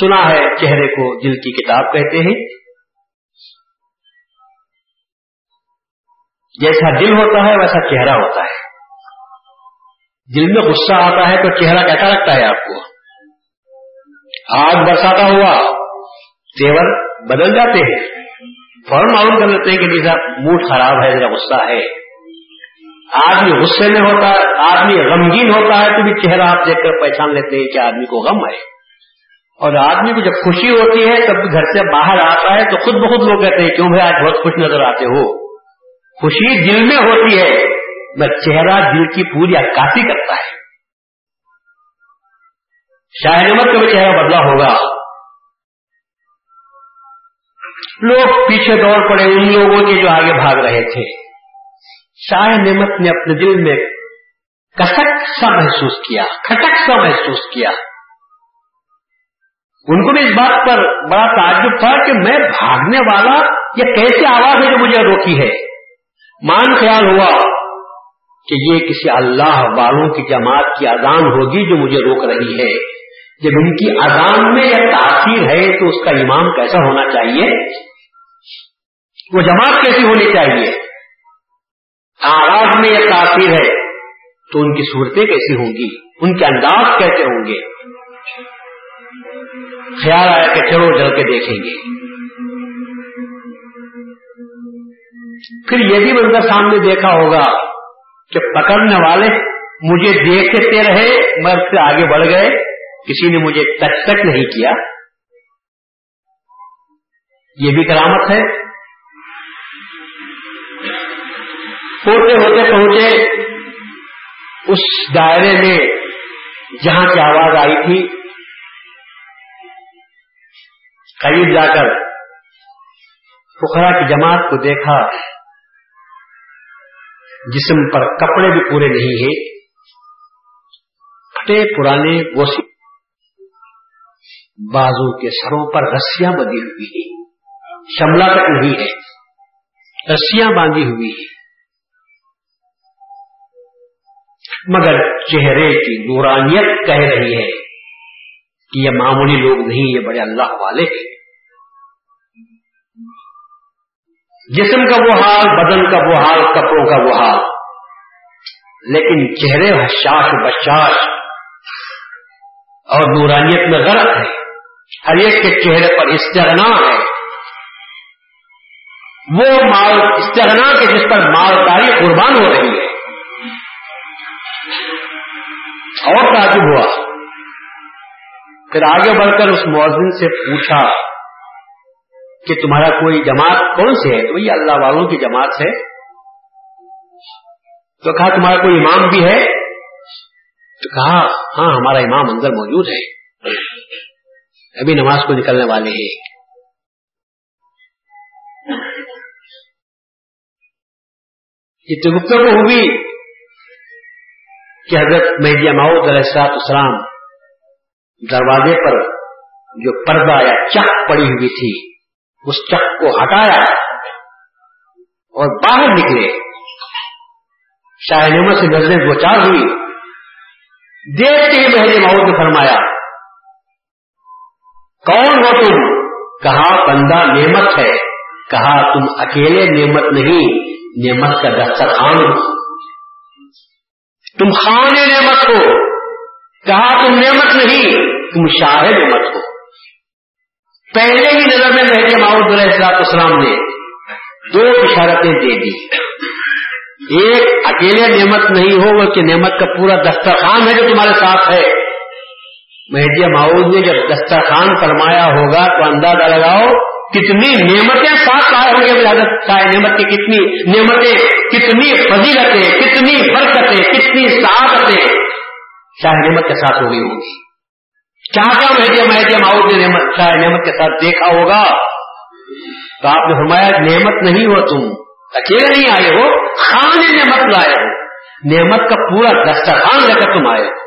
سنا ہے، چہرے کو دل کی کتاب کہتے ہیں۔ جیسا دل ہوتا ہے، ویسا چہرہ ہوتا ہے۔ دل میں غصہ آتا ہے تو چہرہ کیسا لگتا ہے آپ کو؟ آگ برساتا ہوا، تیور بدل جاتے ہیں۔ فوراً معلوم کر لیتے ہیں کہ جیسا موڈ خراب ہے، ذرا غصہ ہے۔ آدمی غصے میں ہوتا ہے، آدمی غمگین ہوتا ہے، تو بھی چہرہ آپ دیکھ کر پہچان لیتے ہیں کہ آدمی کو غم ہے۔ اور آدمی کو جب خوشی ہوتی ہے تب گھر سے باہر آتا ہے، تو خود بخود لوگ کہتے ہیں، کیوں بھائی آج بہت خوش نظر آتے ہو؟ خوشی دل میں ہوتی ہے میں چہرہ دل کی پوری عکاسی کرتا ہے۔ شاہ نمت کا بھی چہرہ بدلا ہوگا۔ لوگ پیچھے دوڑ پڑے، ان لوگوں کے جو آگے بھاگ رہے تھے۔ شاہ نعمت نے اپنے دل میں کسک سا محسوس کیا، کھٹک سا محسوس کیا۔ ان کو بھی اس بات پر بڑا تعجب تھا کہ میں بھاگنے والا یہ کیسے آواز ہے جو مجھے روکی ہے۔ مان خیال ہوا کہ یہ کسی اللہ والوں کی جماعت کی اذان ہوگی جو مجھے روک رہی ہے۔ جب ان کی اذان میں یہ تاثیر ہے تو اس کا امام کیسا ہونا چاہیے؟ وہ جماعت کیسی ہونی چاہیے؟ آواز میں یہ تاثیر ہے تو ان کی صورتیں کیسی ہوں گی؟ ان کے انداز کیسے ہوں گے؟ خیال آیا کہ چلو جل کے دیکھیں گے۔ پھر یہ بھی منظر سامنے دیکھا ہوگا کہ پکڑنے والے مجھے دیکھتے رہے میں اس سے آگے بڑھ گئے۔ کسی نے مجھے ٹچ تک نہیں کیا، یہ بھی کرامت ہے۔ ہوتے ہوتے پہنچے اس دائرے میں جہاں کی آواز آئی تھی، قریب جا کر پخرا کی جماعت کو دیکھا، جسم پر کپڑے بھی پورے نہیں ہیں۔ پھٹے پرانے گوسی بازو کے سروں پر رسیاں بندھی ہوئی ہیں۔ شملہ تک نہیں ہے رسیاں باندھی ہوئی ہیں۔ مگر چہرے کی نورانیت کہہ رہی ہے کہ یہ معمولی لوگ نہیں، یہ بڑے اللہ والے ہیں۔ جسم کا وہ حال، بدن کا وہ حال، کپڑوں کا وہ حال۔ لیکن چہرے حشاش بشاش اور نورانیت میں غلط ہے۔ ہر ایک کے چہرے پر استغنا ہے۔ وہ مال استغنا کے جس پر مالداری قربان ہو رہی ہے۔ اور تعجب ہوا۔ پھر آگے بڑھ کر اس مؤذن سے پوچھا کہ تمہارا کوئی جماعت کون سے ہے؟ تو یہ اللہ والوں کی جماعت ہے۔ تو کہا، تمہارا کوئی امام بھی ہے؟ تو کہا ہاں ہمارا امام اندر موجود ہے۔ ابھی نماز کو نکلنے والے ہیں۔ یہ تو گفتگو ہوئی کہ حضرت مہدی ماؤد علیہ السلاط اسلام دروازے پر جو پردہ یا چک پڑی ہوئی تھی، اس چک کو ہٹایا اور باہر نکلے۔ شاہ نعمت سے نظریں دو چار ہوئی۔ دیکھتے ہی مہدی ماؤد نے فرمایا کون ہو تم؟ کہا، بندہ نعمت ہے۔ کہا، تم اکیلے نعمت نہیں، نعمت کا دسترخوان تم خان نعمت ہو۔ کہا، تم نعمت نہیں، تم شاہ نعمت ہو۔ پہلے ہی نظر میں مہدی محمود علیہ السلام نے دو اشارتیں دے دی۔ ایک، اکیلے نعمت نہیں ہو کہ نعمت کا پورا دسترخوان ہے جو تمہارے ساتھ ہے۔ مہدی ماؤد نے جب دسترخوان فرمایا ہوگا تو اندازہ لگاؤ کتنی نعمتیں ساتھ آئے ہوں گے حضرت شاہ نعمت کی کتنی نعمتیں، کتنی فضیلتیں، کتنی برکتیں، کتنی سعادتیں۔ شاہ نعمت کے ساتھ ہو گئی ہوں گی کیا کیا مہدی مہدی ماؤد نے نعمت، شاہ نعمت کے ساتھ دیکھا ہوگا؟ تو آپ نے فرمایا، نعمت نہیں ہو تم۔ اکیلے نہیں آئے ہو خان نعمت لائے ہو۔ نعمت کا پورا دسترخوان لے کر تم آئے ہو۔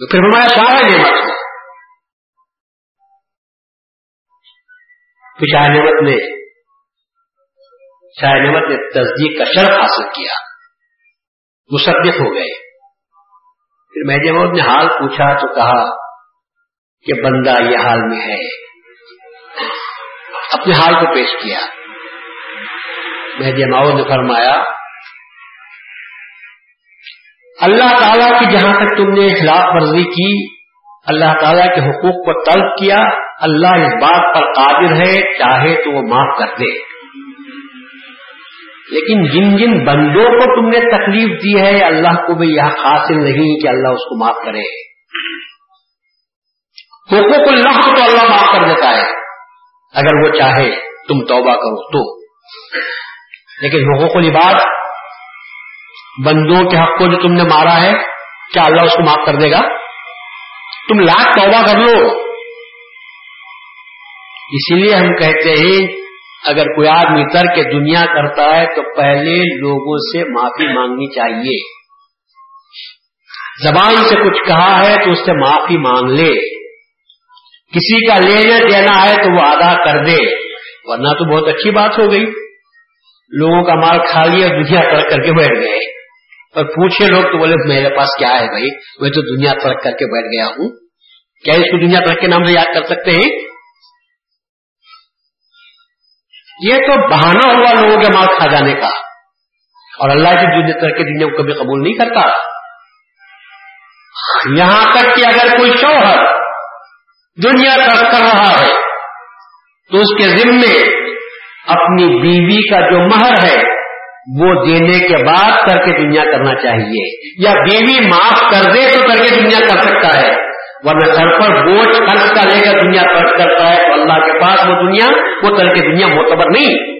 تو پھر فرمایا شاہ نعمت پھر شاہ نعمت نے، شاہ نعمت نے تصدیق کا شرف حاصل کیا۔ مصدق ہو گئے۔ پھر مہدی احمد نے حال پوچھا، تو کہا کہ بندہ یہ حال میں ہے۔ اپنے حال کو پیش کیا۔ مہدی محمود نے فرمایا اللہ تعالی کی جہاں تک تم نے خلاف ورزی کی، اللہ تعالیٰ کے حقوق کو طلب کیا، اللہ اس بات پر قادر ہے، چاہے تو وہ معاف کر دے۔ لیکن جن جن بندوں کو تم نے تکلیف دی ہے، اللہ کو بھی یہ حاصل نہیں کہ اللہ اس کو معاف کرے۔ حقوق اللہ کو تو اللہ معاف کر دیتا ہے۔ اگر وہ چاہے، تم توبہ کرو تو۔ لیکن حقوق العباد بندوں کے حق کو جو تم نے مارا ہے، کیا اللہ اس کو معاف کر دے گا؟ تم لاکھ توبہ کر لو۔ اسی لیے ہم کہتے ہیں، اگر کوئی آدمی تر کے دنیا کرتا ہے، تو پہلے لوگوں سے معافی مانگنی چاہیے۔ زبان سے کچھ کہا ہے، تو اس سے معافی مانگ لے۔ کسی کا لینا دینا ہے، تو وہ ادا کر دے۔ ورنہ تو بہت اچھی بات ہو گئی۔ لوگوں کا مال کھا لیا دنیا ترک کر کے بیٹھ گئے۔ اور پوچھے لوگ تو بولے، میرے پاس کیا ہے بھائی؟ میں تو دنیا ترک کر کے بیٹھ گیا ہوں۔ کیا اس کو دنیا ترک کے نام سے یاد کر سکتے ہیں؟ یہ تو بہانا ہوا لوگوں کے مال کھا جانے کا۔ اور اللہ کی دنیا ترک کے دنیا کو کبھی قبول نہیں کرتا۔ یہاں تک کہ اگر کوئی شوہر دنیا ترک کر رہا ہے، تو اس کے ذمے اپنی بیوی کا جو مہر ہے وہ دینے کے بعد کر کے دنیا کرنا چاہیے۔ یا بیوی معاف کر دے تو کر کے دنیا کر سکتا ہے۔ ورنہ سر پر بوجھ خرچ کا لے کر دنیا خرچ کرتا ہے۔ تو اللہ کے پاس وہ دنیا، وہ کر کے دنیا معتبر نہیں۔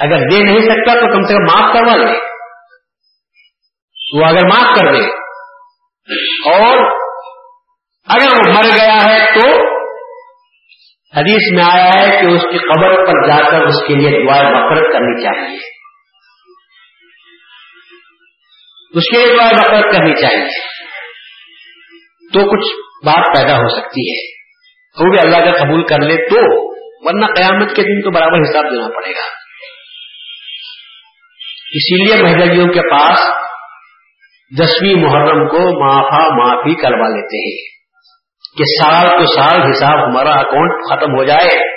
اگر دے نہیں سکتا تو کم سے کم معاف کروا لے۔ وہ اگر معاف کر دے۔ اور اگر وہ مر گیا ہے تو حدیث میں آیا ہے کہ اس کی قبر پر جا کر اس کے لیے دعائیں مفرت کرنی چاہیے۔ اس کے لیے دعائیں مفرت کرنی چاہیے۔ تو کچھ بات پیدا ہو سکتی ہے۔ وہ بھی اللہ کا قبول کر لے تو، ورنہ قیامت کے دن تو برابر حساب دینا پڑے گا۔ اسی لیے مہدویوں کے پاس دسویں محرم کو معافا معافی کروا لیتے ہیں۔ کہ سال تو سال حساب ہمارا اکاؤنٹ ختم ہو جائے۔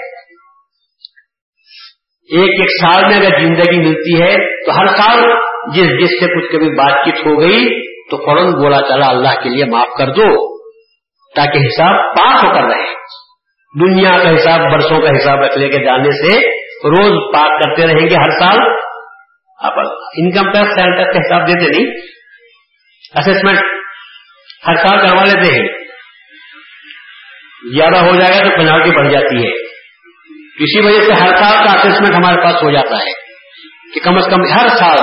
ایک ایک سال میں اگر زندگی ملتی ہے تو ہر سال جس جس سے کچھ کبھی بات چیت ہو گئی تو فوراً بولا چلا اللہ کے لیے معاف کر دو تاکہ حساب پاس ہو کر رہے۔ دنیا کا حساب برسوں کا حساب رکھ لے کے جانے سے روز پاک کرتے رہیں گے ہر سال۔ آپ انکم ٹیکس سیل ٹیکس کا حساب دیتے نہیں۔ اسسمنٹ ہر سال کروا لیتے ہیں۔ زیادہ ہو جائے گا تو پنالٹی بڑھ جاتی ہے۔ اسی وجہ سے ہر سال کا اسسمنٹ ہمارے پاس ہو جاتا ہے کہ کم از کم ہر سال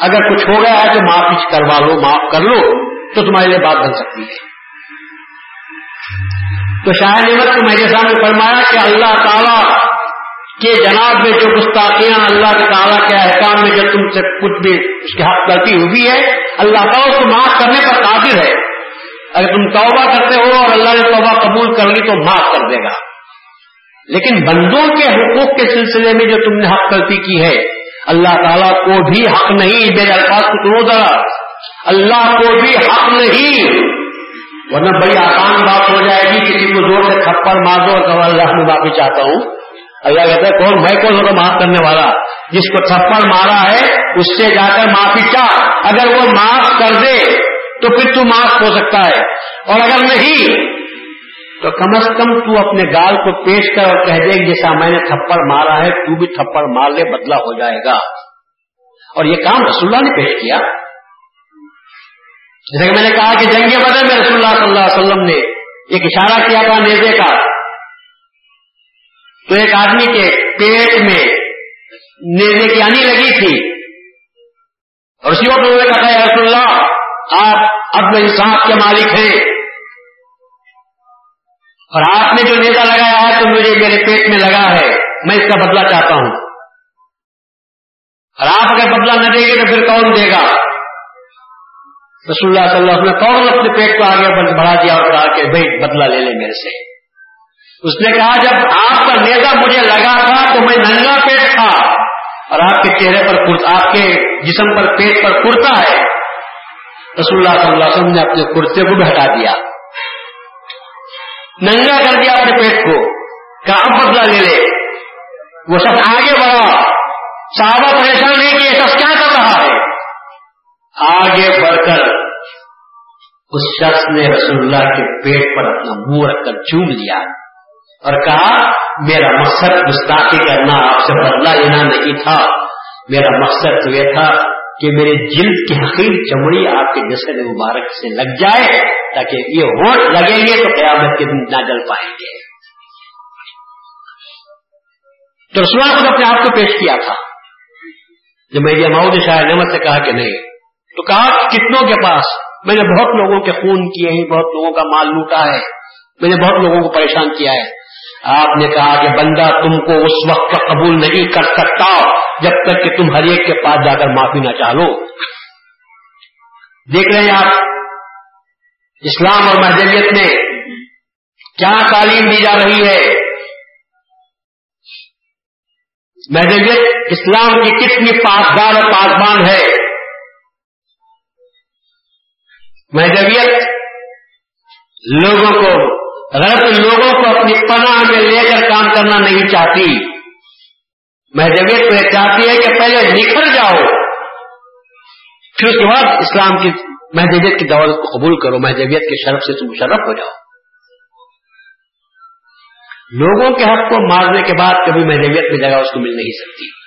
اگر کچھ ہو گیا ہے تو معاف کروا لو، معاف کر لو تو تمہارے لیے بات بن سکتی ہے۔ تو شاہ نعمت کو میرے سامنے فرمایا کہ اللہ تعالیٰ کہ جناب میں جو گستاخیاں اللہ کے تعالیٰ کے احکام میں جو تم سے کچھ بھی اس کے حق غلطی ہوئی ہے، اللہ تعالیٰ اس کو معاف کرنے پر قادر ہے۔ اگر تم توبہ کرتے ہو اور اللہ نے توبہ قبول کر لی تو معاف کر دے گا۔ لیکن بندوں کے حقوق کے سلسلے میں جو تم نے حق غلطی کی ہے، اللہ تعالیٰ کو بھی حق نہیں۔ میرے الفاظ کو سنو ذرا۔ اللہ کو بھی حق نہیں۔ ورنہ بڑی آسان بات ہو جائے گی کسی کو زور سے تھپڑ مار دو اور اللہ میں معافی چاہتا ہوں۔ اللہ کہتا ہے، کون؟ میں کون ہوگا معاف کرنے والا؟ جس کو تھپڑ مارا ہے، اس سے جا کر معافی چاہ۔ اگر وہ معاف کر دے تو پھر تو معاف ہو سکتا ہے۔ اور اگر نہیں، تو کم از کم تو اپنے گال کو پیش کر اور کہہ دے، جیسا میں نے تھپڑ مارا ہے، تو بھی تھپڑ مار لے بدلا ہو جائے گا۔ اور یہ کام رسول اللہ نے پیش کیا۔ جیسے کہ میں نے کہا کہ جنگ بدر میں رسول اللہ صلی اللہ علیہ وسلم نے ایک اشارہ کیا تھا نیزے کا۔ تو ایک آدمی کے پیٹ میں نیزے کی آنی لگی تھی۔ اور اسی وقت انہوں نے کہا رسول اللہ آپ اب انصاف کے مالک ہیں۔ اور آپ نے جو نیزا لگایا ہے، تو مجھے میرے پیٹ میں لگا ہے۔ میں اس کا بدلہ چاہتا ہوں۔ اور آپ اگر بدلہ نہ دیں گے، تو پھر کون دے گا؟ رسول اللہ صلی اللہ علیہ وسلم نے کون اپنے پیٹ کو آگے بڑھا دیا اور کہا کہ بھائی، بدلہ لے لے میرے سے۔ اس نے کہا، جب آپ کا نیزا مجھے لگا تھا، تو میں ننگا پیٹ تھا اور آپ کے چہرے پر آپ کے جسم پر پیٹ پر کرتا ہے۔ رسول اللہ صلی اللہ علیہ وسلم نے اپنے کرتے کو بھی ہٹا دیا۔ ننگا کر دیا اپنے پیٹ کو۔ کہ اب بدلا لے لے۔ وہ سب آگے بڑھا۔ صحابہ پریشان ہے کہ یہ سب کیا کر رہا ہے؟ آگے بڑھ کر اس شخص نے رسول اللہ کے پیٹ پر اپنا منہ رکھ کر چوم لیا اور کہا، میرا مقصد گستاخی کرنا آپ سے بدلا لینا نہیں تھا۔ میرا مقصد تو یہ تھا کہ میرے جلد کی حقیق چمڑی آپ کے جسد مبارک سے لگ جائے، تاکہ یہ ہوٹ لگیں گے تو قیامت کے دن نہ جل پائیں گے۔ تو رسول خود اپنے آپ کو پیش کیا تھا۔ جب میں یہ ماؤد شاہ نعمت سے کہا کہ نہیں، تو کہا کتنوں کے پاس میں نے بہت لوگوں کے خون کیے ہیں، بہت لوگوں کا مال لوٹا ہے، میں نے بہت لوگوں کو پریشان کیا ہے۔ آپ نے کہا کہ بندہ تم کو اس وقت کا قبول نہیں کر سکتا جب تک کہ تم ہر ایک کے پاس جا کر معافی نہ چاہو۔ دیکھ رہے ہیں آپ، اسلام اور محدودیت میں کیا تعلیم دی جا رہی ہے؟ محدودیت اسلام کی کتنی پاسدار اور پاسبان ہے؟ محدودیت لوگوں کو غلط لوگوں کو اپنی پناہ میں لے کر کام کرنا نہیں چاہتی۔ محدویت تو یہ چاہتی ہے کہ پہلے نکھر جاؤ، پھر اس کے بعد اسلام کی مہدویت کی دولت کو قبول کرو مہدویت کے شرف سے تم مشرف ہو جاؤ۔ لوگوں کے حق کو مارنے کے بعد کبھی مہدویت میں جگہ اس کو مل نہیں سکتی۔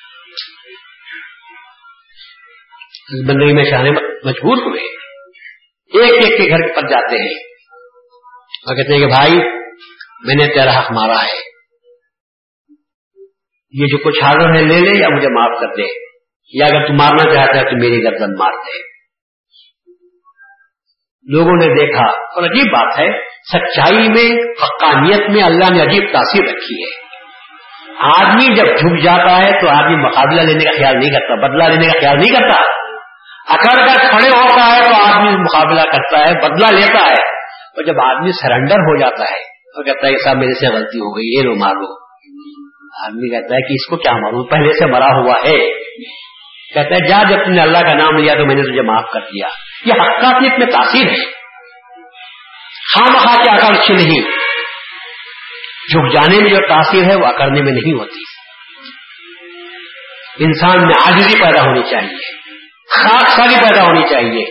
بندگی میں شاہ مجبور ہوئے۔ ایک ایک کے گھر پر جاتے ہیں۔ اور کہتے ہیں کہ بھائی، میں نے تیرا حق مارا ہے۔ یہ جو کچھ حاضر ہے، لے لے یا مجھے معاف کر دے۔ یا اگر تو مارنا چاہتا ہے، تو میری گردن مار دے۔ لوگوں نے دیکھا، اور عجیب بات ہے، سچائی میں، حقانیت میں اللہ نے عجیب تاثیر رکھی ہے۔ آدمی جب جھک جاتا ہے، تو آدمی مقابلہ لینے کا خیال نہیں کرتا، بدلہ لینے کا خیال نہیں کرتا۔ اکڑ کر کھڑے ہوتا ہے، تو آدمی مقابلہ کرتا ہے، بدلہ لیتا ہے۔ اور جب آدمی سرنڈر ہو جاتا ہے اور کہتا ہے صاحب میرے سے غلطی ہو گئی، یہ لو مارو۔ آدمی کہتا ہے کہ اس کو کیا معلوم؟ پہلے سے مرا ہوا ہے۔ کہتا ہے، جا، جب تم نے اللہ کا نام لیا تو میں نے تجھے معاف کر دیا۔ یہ حقاقیت میں تاثیر ہے۔ خام خواہ کے آکار اچھی نہیں۔ جھک جانے میں جو تاثیر ہے، وہ اکڑنے میں نہیں ہوتی۔ انسان میں آجزی پیدا ہونی چاہیے۔ خاک ساری پیدا ہونی چاہیے۔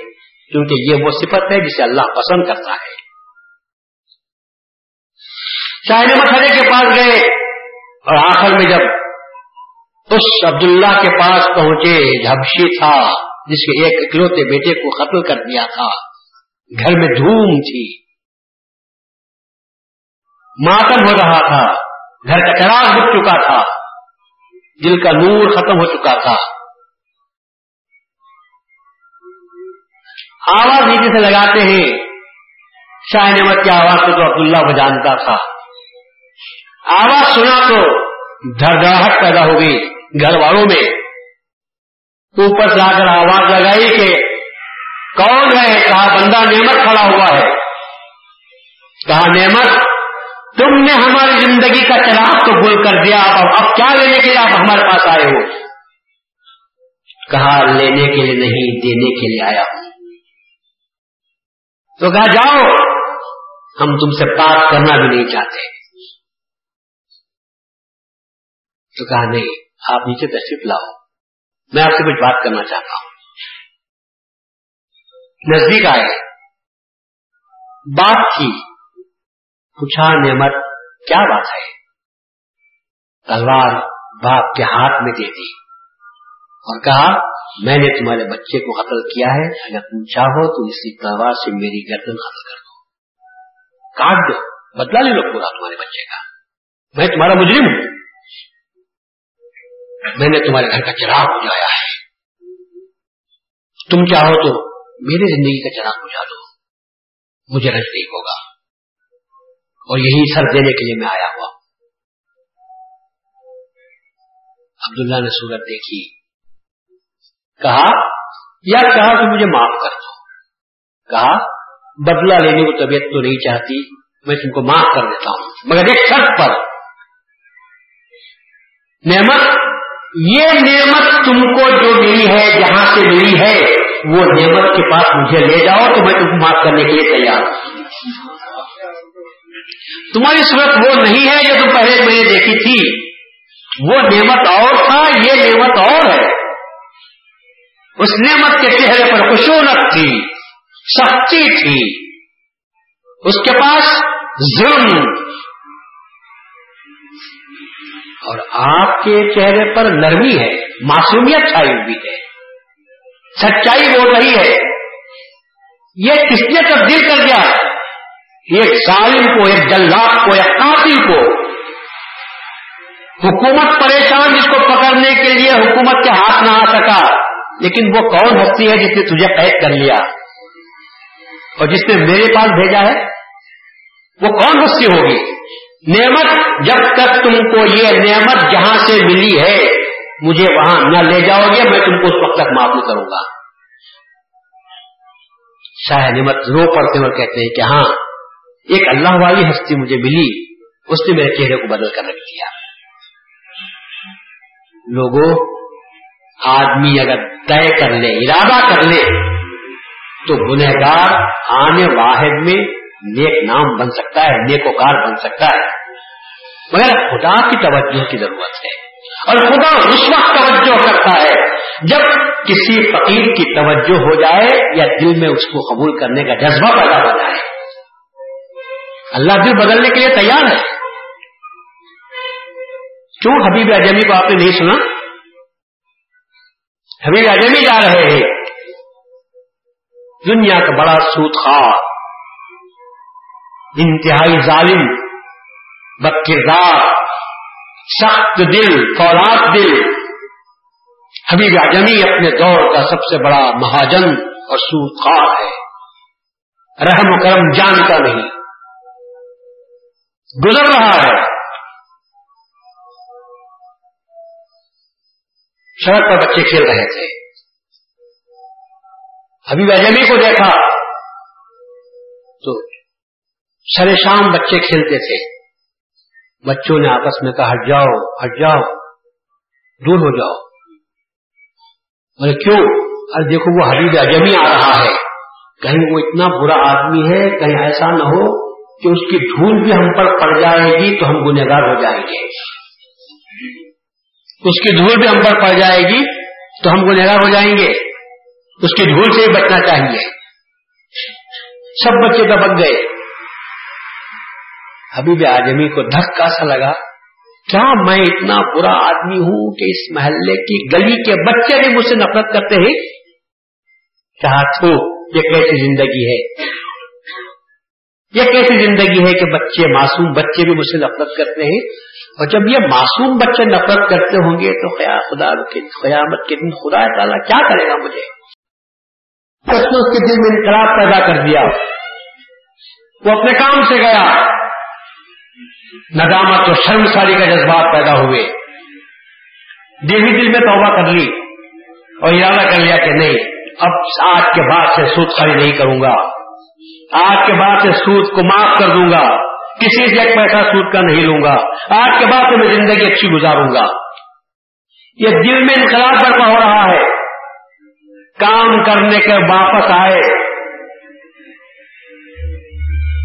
کیونکہ یہ وہ صفت ہے جسے اللہ پسند کرتا ہے۔ شاہد مسئلے کے پاس گئے اور آخر میں جب اس عبداللہ کے پاس پہنچے، جھبشی تھا، جس کے ایک اکلوتے بیٹے کو قتل کر دیا تھا۔ گھر میں دھوم تھی۔ ماتم ہو رہا تھا۔ گھر کا چراغ بک چکا تھا۔ دل کا نور ختم ہو چکا تھا۔ آواز نیچے سے لگاتے ہیں شاہ نعمت کی آواز کو تو عبداللہ وہ جانتا تھا۔ آواز سنا تو دھڑگاہٹ پیدا ہو گئی گھر والوں میں۔ اوپر سے آ کر آواز لگائی کہ کون ہے؟ کہا، بندہ نعمت کھڑا ہوا ہے۔ کہا، نعمت، تم نے ہماری زندگی کا چراغ تو بھول کر دیا اب اب کیا لینے کے لیے آپ ہمارے پاس آئے ہو؟ کہا، لینے کے لیے نہیں، دینے کے لیے آیا ہوں۔ تو کہا، جاؤ، ہم تم سے بات کرنا بھی نہیں چاہتے۔ تو کہا، نہیں، آپ نیچے تشریف لاؤ۔ میں آپ سے کچھ بات کرنا چاہتا ہوں۔ نزدیک آئے۔ بات کی پوچھا، نعمت، کیا بات ہے؟ تلوار باپ کے ہاتھ میں دے دی اور کہا، میں نے تمہارے بچے کو قتل کیا ہے۔ اگر تم چاہو تو اسی تلوار سے میری گردن قتل کر دو۔ کاٹ دو۔ بدلا لے لو پورا تمہارے بچے کا۔ میں تمہارا مجرم ہوں۔ میں نے تمہارے گھر کا چراغ بجایا ہے۔ تم چاہو تو میری زندگی کا چراغ بجا دو۔ مجھے رج نہیں ہوگا۔ اور یہی سر دینے کے لیے میں آیا ہوا عبداللہ نے صورت دیکھی۔ کہا یا کہا کہ مجھے معاف کر دو۔ کہا، بدلہ لینے کو طبیعت تو نہیں چاہتی، میں تم کو معاف کر دیتا ہوں۔ مگر ایک شرط پر۔ نعمت یہ نعمت تم کو جو ملی ہے، جہاں سے ملی ہے، وہ نعمت کے پاس مجھے لے جاؤ، تو میں تم کو معاف کرنے کے لیے تیار ہوں۔ تمہاری صورت وہ نہیں ہے جو تم پہلے میں نے دیکھی تھی۔ وہ نعمت اور تھا، یہ نعمت اور ہے۔ اس نعمت کے چہرے پر خشونت تھی، سختی تھی۔ اس کے پاس ظلم اور آپ کے چہرے پر نرمی ہے، معصومیت چھائی ہوئی ہے۔ سچائی بول رہی ہے۔ یہ کس نے تبدیل کر دیا؟ ایک سالم کو، ایک جلات کو، ایک قاتل کو۔ حکومت پریشان، جس کو پکڑنے کے لیے حکومت کے ہاتھ نہ آ سکا۔ لیکن وہ کون ہستی ہے جس نے تجھے قید کر لیا؟ اور جس نے میرے پاس بھیجا ہے؟ وہ کون ہستی ہوگی؟ نعمت جب تک تم کو یہ نعمت جہاں سے ملی ہے، مجھے وہاں نہ لے جاؤ گے، میں تم کو اس وقت تک معاف نہیں کروں گا۔ شاہ نعمت رو پڑتے ہوئے کہتے ہیں کہ ہاں ایک اللہ والی ہستی مجھے ملی، اس نے میرے چہرے کو بدل کر رکھ دیا۔ لوگوں، آدمی اگر طے کر لے، ارادہ کر لے، تو گنہگار آنے واحد میں نیک نام بن سکتا ہے، نیکوکار بن سکتا ہے۔ مگر خدا کی توجہ کی ضرورت ہے۔ اور خدا اس وقت توجہ کرتا ہے جب کسی فقیر کی توجہ ہو جائے یا دل میں اس کو قبول کرنے کا جذبہ پیدا ہو جائے۔ اللہ دل بدلنے کے لیے تیار ہے۔ کیوں حبیب اجمی کو آپ نے نہیں سنا؟ حبیب اجمی جا رہے ہیں۔ دنیا کا بڑا سوت خواہ۔ انتہائی ظالم بد کردار سخت دل فولاد دل۔ حبیب اعظمی اپنے دور کا سب سے بڑا مہاجن اور سوت خواہ ہے۔ رحم و کرم جانتا نہیں۔ گزر رہا ہے۔ سڑک پر بچے کھیل رہے تھے۔ ابھی وجمی کو دیکھا۔ سر شام بچے کھیلتے تھے۔ بچوں نے آپس میں کہا ہٹ جاؤ ہٹ جاؤ، دور ہو جاؤ۔ بولے، کیوں؟ ارے دیکھو، وہ حبیب اجمی آ رہا ہے۔ کہیں وہ اتنا برا آدمی ہے، کہیں ایسا نہ ہو کہ اس کی دھول بھی ہم پر پڑ جائے گی تو ہم گنہگار ہو جائیں گے۔ اس کی دھول بھی ہم پر پڑ جائے گی تو ہم گنہگار ہو جائیں گے۔ اس کی دھول سے ہی بچنا چاہیے۔ سب بچے تو بچ گئے۔ ابھی بھی آجمی کو دھکا سا لگا، کیا میں اتنا برا آدمی ہوں کہ اس محلے کی گلی کے بچے بھی مجھ سے نفرت کرتے ہیں؟ کہا تو یہ کیسی زندگی ہے؟ یہ کیسی زندگی ہے کہ بچے، معصوم بچے بھی مجھ سے نفرت کرتے ہیں؟ اور جب یہ معصوم بچے نفرت کرتے ہوں گے تو خدا قیامت کے دن خدا تعالیٰ کیا کرے گا مجھے؟ اس نے اس کے دل میں انقلاب پیدا کر دیا۔ وہ اپنے کام سے گیا۔ ندامت اور شرم ساری کا جذبات پیدا ہوئے۔ دل ہی دل میں توبہ کر لی اور ارادہ کر لیا کہ نہیں، اب آج کے بعد سے سود خالی نہیں کروں گا۔ آج کے بعد سے سود کو معاف کر دوں گا۔ کسی سے ایک پیسہ سود کا نہیں لوں گا۔ آج کے بعد سے میں زندگی اچھی گزاروں گا۔ یہ دل میں انقلاب برپا ہو رہا ہے۔ کام کرنے کے واپس آئے۔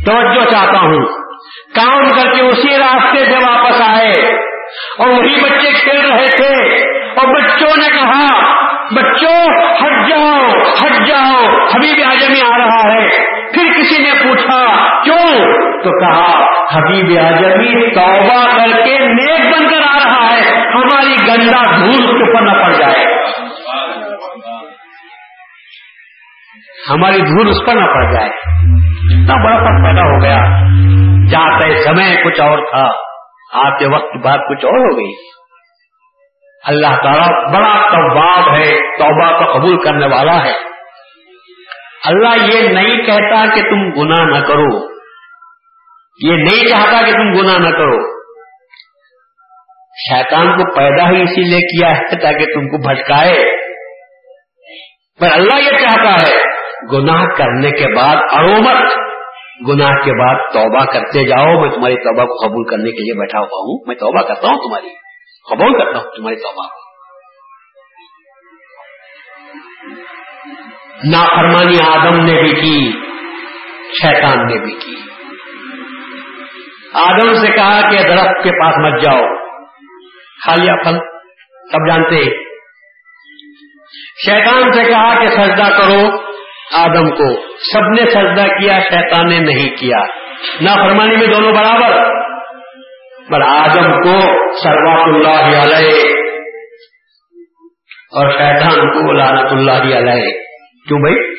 توجہ چاہتا ہوں۔ کام کر کے اسی راستے سے واپس آئے۔ اور وہی بچے کھیل رہے تھے۔ اور بچوں نے کہا، بچوں، ہٹ جاؤ ہٹ جاؤ، حبیب آجمی آ رہا ہے۔ پھر کسی نے پوچھا، کیوں؟ تو کہا، حبیب آجمی توبہ کر کے نیک بن کر آ رہا ہے۔ ہماری گندا دھول کے اوپر نہ پڑ جائے۔ ہماری دھول اس پر نہ پڑ جائے۔ اتنا بڑا فرق پیدا ہو گیا۔ جاتے سمے کچھ اور تھا۔ آتے وقت بعد کچھ اور ہو گئی۔ اللہ تعالیٰ بڑا تواب ہے، توبہ کو قبول کرنے والا ہے۔ اللہ یہ نہیں کہتا کہ تم گناہ نہ کرو۔ یہ نہیں چاہتا کہ تم گناہ نہ کرو۔ شیطان کو پیدا ہی اسی لیے کیا ہے تاکہ تم کو بھٹکائے۔ پر اللہ یہ چاہتا ہے، گناہ کرنے کے بعد ارومت گناہ کے بعد توبہ کرتے جاؤ، میں تمہاری توبہ کو قبول کرنے کے لیے بیٹھا ہوا ہوں۔ میں توبہ کرتا ہوں تمہاری، قبول کرتا ہوں تمہاری توبہ کو۔ نافرمانی آدم نے بھی کی، شیطان نے بھی کی۔ آدم سے کہا کہ درخت کے پاس مت جاؤ۔ کھا لیا پھل سب جانتے شیطان سے کہا کہ سجدہ کرو۔ آدم کو۔ سب نے سجدہ کیا، شیطان نے نہیں کیا۔ نہ فرمانی میں دونوں برابر۔ پر آدم کو سروات اللہ علیہ اور شیطان کو لانت اللہ علیہ۔ کیوں بھائی؟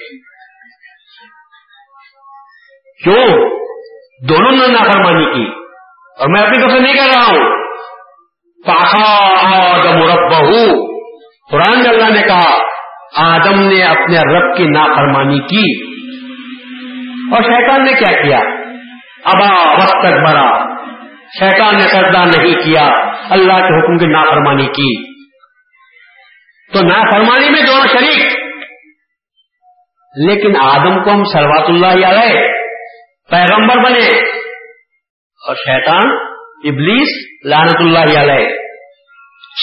کیوں؟ دونوں نے نافرمانی کی۔ اور میں اپنی طرف سے نہیں کر رہا ہوں۔ پاخا آدم رب قرآن اللہ نے کہا آدم نے اپنے رب کی نافرمانی کی اور شیطان نے کیا کیا؟ ابا وقت تک بڑا شیطان نے سجدہ نہیں کیا۔ اللہ کے حکم کی نافرمانی کی۔ تو نافرمانی میں دونوں شریک۔ لیکن آدم کو ہم سروات اللہ علیہ پیغمبر بنے۔ اور شیطان ابلیس لانت اللہ علیہ۔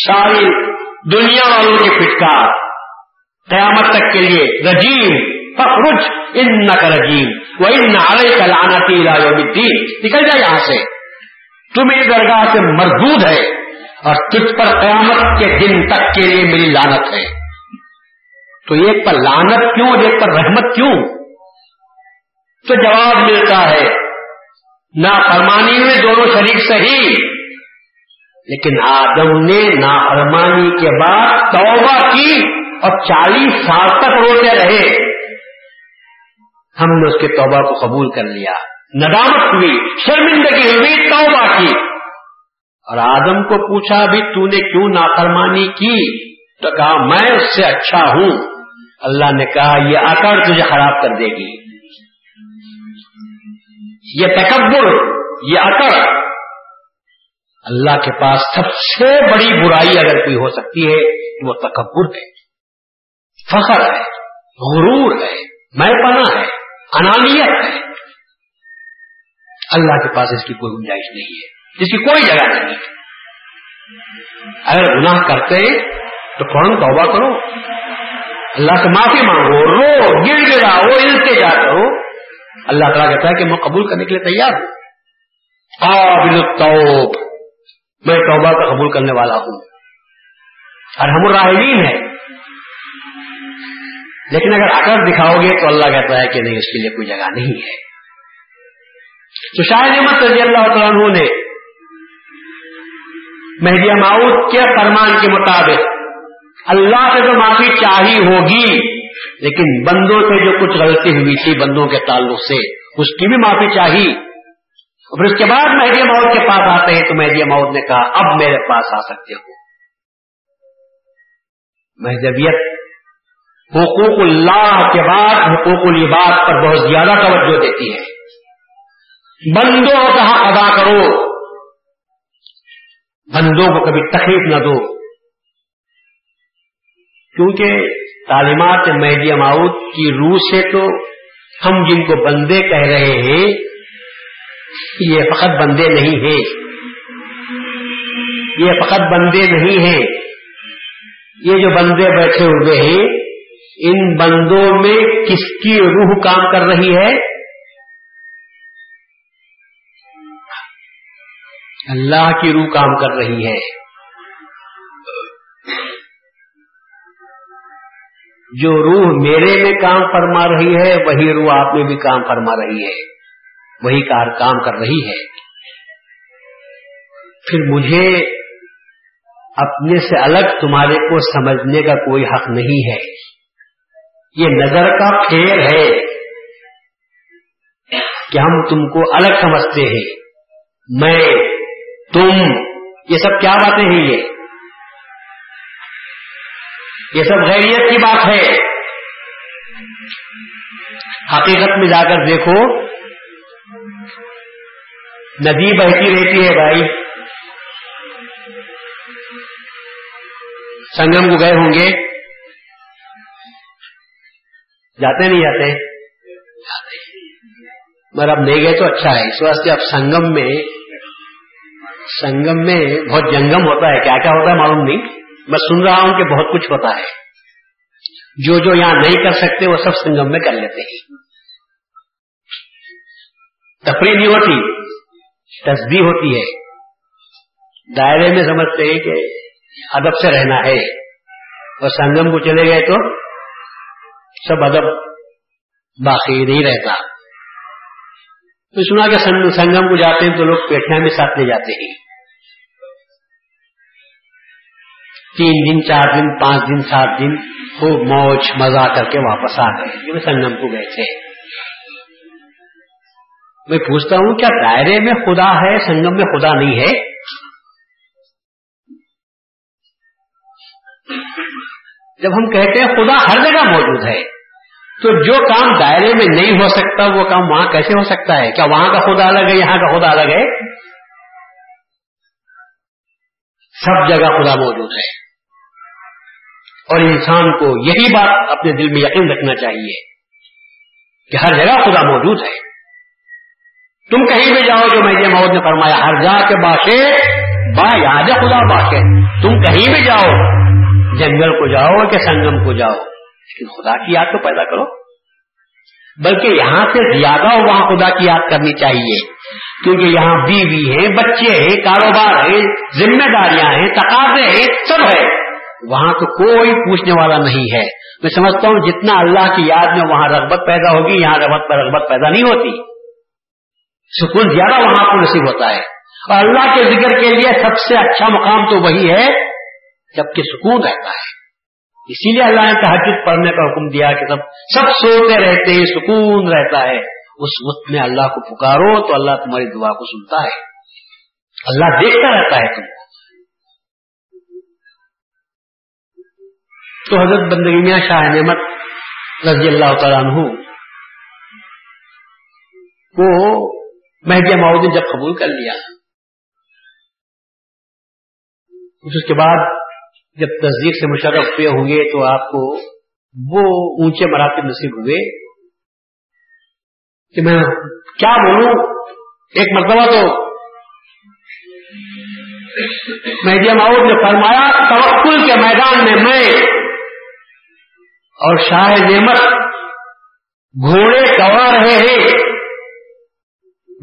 ساری دنیا والوں کی پھٹکار۔ قیامت تک کے لیے رجیم فخرج ان کا رجیم وہ ان علیہ کا لانا نکل جائے یہاں سے۔ تم میری درگاہ سے مردود ہے اور تجھ پر قیامت کے دن تک کے لیے میری لانت ہے۔ تو ایک پر لانت کیوں، اور ایک پر رحمت کیوں؟ تو جواب ملتا ہے نہ فرمانی میں دونوں شریک صحیح، لیکن آدم نے نافرمانی کے بعد توبہ کی۔ اور چالیس سال تک روتے رہے۔ ہم نے اس کے توبہ کو قبول کر لیا۔ ندامت ہوئی، شرمندگی ہوئی، توبہ کی۔ اور آدم کو پوچھا بھی تو نے کیوں نافرمانی کی؟ تو کہا، میں اس سے اچھا ہوں۔ اللہ نے کہا، یہ اکڑ تجھے خراب کر دے گی۔ یہ تکبر، یہ اکڑ۔ اللہ کے پاس سب سے بڑی برائی اگر کوئی ہو سکتی ہے تو وہ تکبر ہے۔ فخر ہے، غرور ہے، میں پنا ہے، انانیت ہے۔ اللہ کے پاس اس کی کوئی گنجائش نہیں ہے، اس کی کوئی جگہ نہیں اگر گناہ کرتے تو فوراً توبہ کرو۔ اللہ سے معافی مانگو، رو گر گرا ہو التجا کرو اللہ تعالیٰ کہتا ہے کہ میں قبول کرنے کے لیے تیار ہوں۔ قابل التوب، میں توبہ کا قبول کرنے والا ہوں۔ اور ہم الراحمین ہے۔ لیکن اگر اکر دکھاؤ گے تو اللہ کہتا ہے کہ نہیں، اس کے لیے کوئی جگہ نہیں ہے۔ تو شاہ احمد رضی اللہ تعالیٰ نے مہدی معاؤد کے فرمان کے مطابق اللہ سے تو معافی چاہی ہوگی، لیکن بندوں سے جو کچھ غلطی ہوئی تھی بندوں کے تعلق سے، اس کی بھی معافی چاہیے پھر اس کے بعد مہدی مود کے پاس آتے ہیں تو مہدی مود نے کہا، اب میرے پاس آ سکتے ہو۔ مہذبیت حقوق اللہ کے بعد حقوق العباد پر بہت زیادہ توجہ دیتی ہے۔ بندوں کا حق ادا کرو۔ بندوں کو کبھی تکلیف نہ دو۔ کیونکہ تعلیمات مہدی ماؤد کی روح سے تو ہم جن کو بندے کہہ رہے ہیں، یہ فقط بندے نہیں ہیں۔ یہ فقط بندے نہیں ہیں۔ یہ جو بندے بیٹھے ہوئے ہیں ان بندوں میں کس کی روح کام کر رہی ہے؟ اللہ کی روح کام کر رہی ہے۔ جو روح میرے میں کام فرما رہی ہے، وہی روح آپ میں بھی کام فرما رہی ہے۔ وہی کار کام کر رہی ہے۔ پھر مجھے اپنے سے الگ تمہارے کو سمجھنے کا کوئی حق نہیں ہے۔ یہ نظر کا پھیر ہے کہ ہم تم کو الگ سمجھتے ہیں۔ میں، تم، یہ سب کیا باتیں ہیں یہ؟ یہ سب غیریت کی بات ہے۔ حقیقت میں جا کر دیکھو ندی بہتی رہتی ہے بھائی۔ سنگم کو گئے ہوں گے۔ جاتے نہیں جاتے؟ مگر اب نہیں گئے تو اچھا ہے۔ اس واسطے اب سنگم میں سنگم میں بہت جنگم ہوتا ہے۔ کیا کیا ہوتا ہے معلوم نہیں۔ میں سن رہا ہوں کہ بہت کچھ ہوتا ہے۔ جو جو یہاں نہیں کر سکتے، وہ سب سنگم میں کر لیتے ہیں۔ تفریح نہیں ہوتی تصدیق ہوتی ہے۔ دائرے میں سمجھتے ہیں کہ ادب سے رہنا ہے۔ اور سنگم کو چلے گئے تو سب ادب باقی نہیں رہتا۔ تو سنا کہ سنگم کو جاتے ہیں تو لوگ پیٹیاں بھی ساتھ لے جاتے ہیں۔ تین دن، چار دن، پانچ دن، سات دن خوب موج، مزہ کر کے واپس آ گئے۔ سنگم کو گئے تھے۔ میں پوچھتا ہوں، کیا دائرے میں خدا ہے، سنگم میں خدا نہیں ہے؟ جب ہم کہتے ہیں خدا ہر جگہ موجود ہے۔ تو جو کام دائرے میں نہیں ہو سکتا، وہ کام وہاں کیسے ہو سکتا ہے؟ کیا وہاں کا خدا الگ ہے، یہاں کا خدا الگ ہے؟ سب جگہ خدا موجود ہے۔ اور انسان کو یہی بات اپنے دل میں یقین رکھنا چاہیے کہ ہر جگہ خدا موجود ہے۔ تم کہیں بھی جاؤ جو میں محمد نے فرمایا، ہر جا کے باشے با یاد خدا باشے تم کہیں بھی جاؤ، جنگل کو جاؤ کہ سنگم کو جاؤ۔ لیکن خدا کی یاد تو پیدا کرو۔ بلکہ یہاں سے زیادہ وہاں خدا کی یاد کرنی چاہیے۔ کیونکہ یہاں بیوی ہیں بچے ہیں، کاروبار ہے، ذمہ داریاں ہیں، تقاضے ہیں، سب ہے۔ وہاں تو کوئی پوچھنے والا نہیں ہے۔ میں سمجھتا ہوں جتنا اللہ کی یاد میں وہاں رغبت پیدا ہوگی، یہاں رغبت پر رغبت پیدا نہیں ہوتی۔ سکون زیادہ وہاں کو نصیب ہوتا ہے۔ اور اللہ کے ذکر کے لیے سب سے اچھا مقام تو وہی ہے، جبکہ سکون رہتا ہے۔ اسی لیے اللہ نے تحجد پڑھنے کا حکم دیا کہ سب سب سوتے رہتے ہیں، سکون رہتا ہے۔ اس وقت میں اللہ کو پکارو تو اللہ تمہاری دعا کو سنتا ہے۔ اللہ دیکھتا رہتا ہے تم کو۔ تو حضرت بندگی میاں شاہ نعمت رضی اللہ تعالیٰ عنہ کو مہدی ماؤد نے جب قبول کر لیا اس کے بعد جب تصدیق سے مشرف ہوئے ہوں گے تو آپ کو وہ اونچے مراتب نصیب ہوئے کہ میں کیا بولوں؟ ایک مرتبہ تو میڈیا ماؤد نے فرمایا، توکل کے میدان میں میں اور شاہ نعمت گھوڑے گوا رہے ہیں۔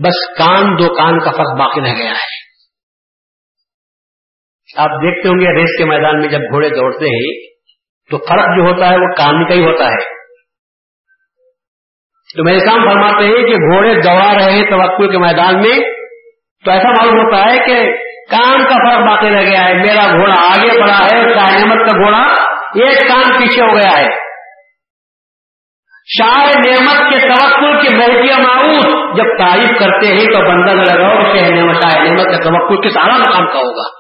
بس کان دو کان کا فرق باقی رہ گیا ہے۔ آپ دیکھتے ہوں گے ریس کے میدان میں جب گھوڑے دوڑتے ہیں، تو فرق جو ہوتا ہے وہ کام کا ہی ہوتا ہے۔ تو میرے کام فرماتے ہیں کہ گھوڑے دوڑا رہے ہیں توقع کے میدان میں، تو ایسا معلوم ہوتا ہے کہ کام کا فرق باقی رہ گیا ہے۔ میرا گھوڑا آگے بڑھا ہے نعمت کا گھوڑا ایک کام پیچھے ہو گیا ہے۔ شاہ نعمت کے توقع کے بحثیہ معروف۔ جب تعریف کرتے ہیں تو بندہ لگاؤ شاہ نعمت شاہ نعمت کا توقع کس سارا مقام کا ہوگا۔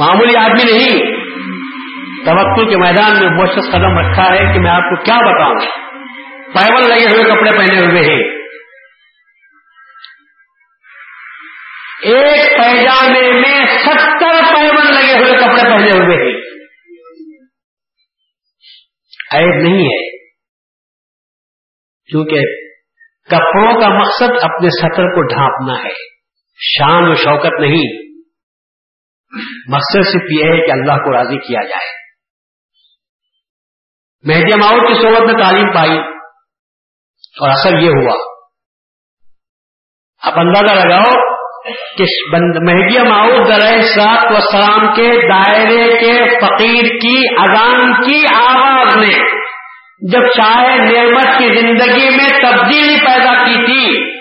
معمولی آدمی نہیں۔ توقع کے میدان میں بہت قدم رکھا ہے کہ میں آپ کو کیا بتاؤں۔ پیون لگے ہوئے، کپڑے پہنے ہوئے ہیں۔ ایک پیجامے میں ستر پیون لگے ہوئے، کپڑے پہنے ہوئے ہیں۔ عیب نہیں ہے۔ کیونکہ کپڑوں کا مقصد اپنے سطر کو ڈھانپنا ہے۔ شان و شوکت نہیں۔ مقصد صرف یہ ہے کہ اللہ کو راضی کیا جائے۔ مہدی ماؤد کی صحبت میں تعلیم پائی اور اثر یہ ہوا۔ آپ اندازہ لگاؤ کہ مہدی ماؤد علیہ سات و سلام کے دائرے کے فقیر کی، اذان کی آواز نے جب شاہ نعمت کی زندگی میں تبدیلی پیدا کی تھی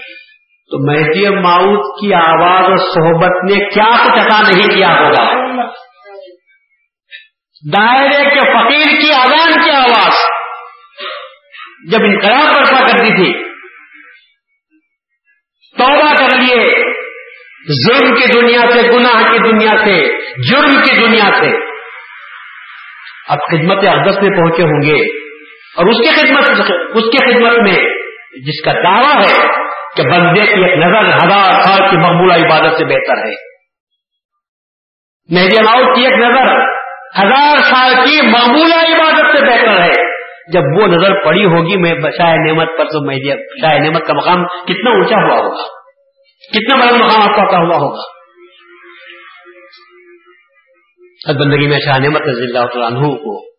تو مہدی ماؤد کی آواز اور صحبت نے کیا کچھ عطا نہیں کیا ہوگا؟ دائرے کے فقیر کی اذان کی آواز جب انقلاب برپا کرتی تھی، توبہ کر لیے۔ ظلم کی دنیا سے، گناہ کی دنیا سے، جرم کی دنیا سے۔ اب خدمت اقدس میں پہنچے ہوں گے اور اس کی خدمت، اس کی خدمت میں جس کا دعویٰ ہے کہ بندے کی ایک نظر ہزار سال کی مقبولہ عبادت سے بہتر ہے۔ مہدی ماؤد کی ایک نظر ہزار سال کی مقبولہ عبادت سے بہتر ہے۔ جب وہ نظر پڑی ہوگی میں شاہ نعمت پر تو مہدی شاہ نعمت کا مقام کتنا اونچا ہوا ہوگا۔ کتنا بڑا مقام آپ کا ہوا ہوگا۔ بندگی میں شاہ نعمت رضی اللہ عنہ کو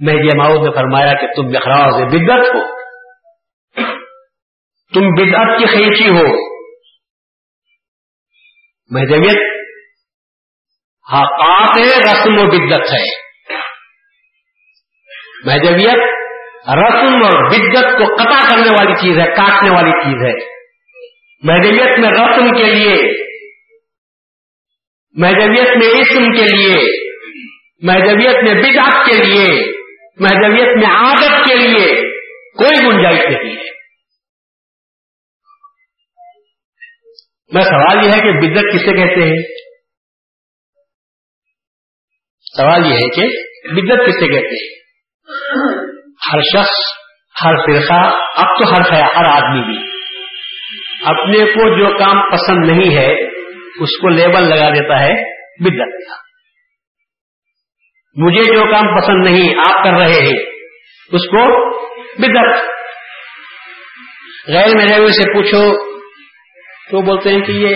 مہدی ماؤد نے فرمایا کہ تم بخراؤ سے بدت ہو۔ تم بدعت کی خیچی ہو۔ مہدویت، حقاق ہے، رسم و بدت ہے۔ مہدویت، رسم اور بدت کو قطع کرنے والی چیز ہے، کاٹنے والی چیز ہے۔ مہدویت میں رسم کے لیے، مہدویت میں اسم کے لیے، مہدویت میں بدعت کے لیے، مہدویت میں عادت کے لیے کوئی گنجائش نہیں ہے۔ میں سوال یہ ہے کہ بدت کسے کہتے ہیں؟ سوال یہ ہے کہ بدت کسے کہتے ہیں؟ ہر شخص، ہر فرقہ، اب تو ہر ہر آدمی بھی۔ اپنے کو جو کام پسند نہیں ہے، اس کو لیبل لگا دیتا ہے بدت کا۔ مجھے جو کام پسند نہیں، آپ کر رہے ہیں، اس کو بدت غیر میرے سے پوچھو تو بولتے ہیں کہ یہ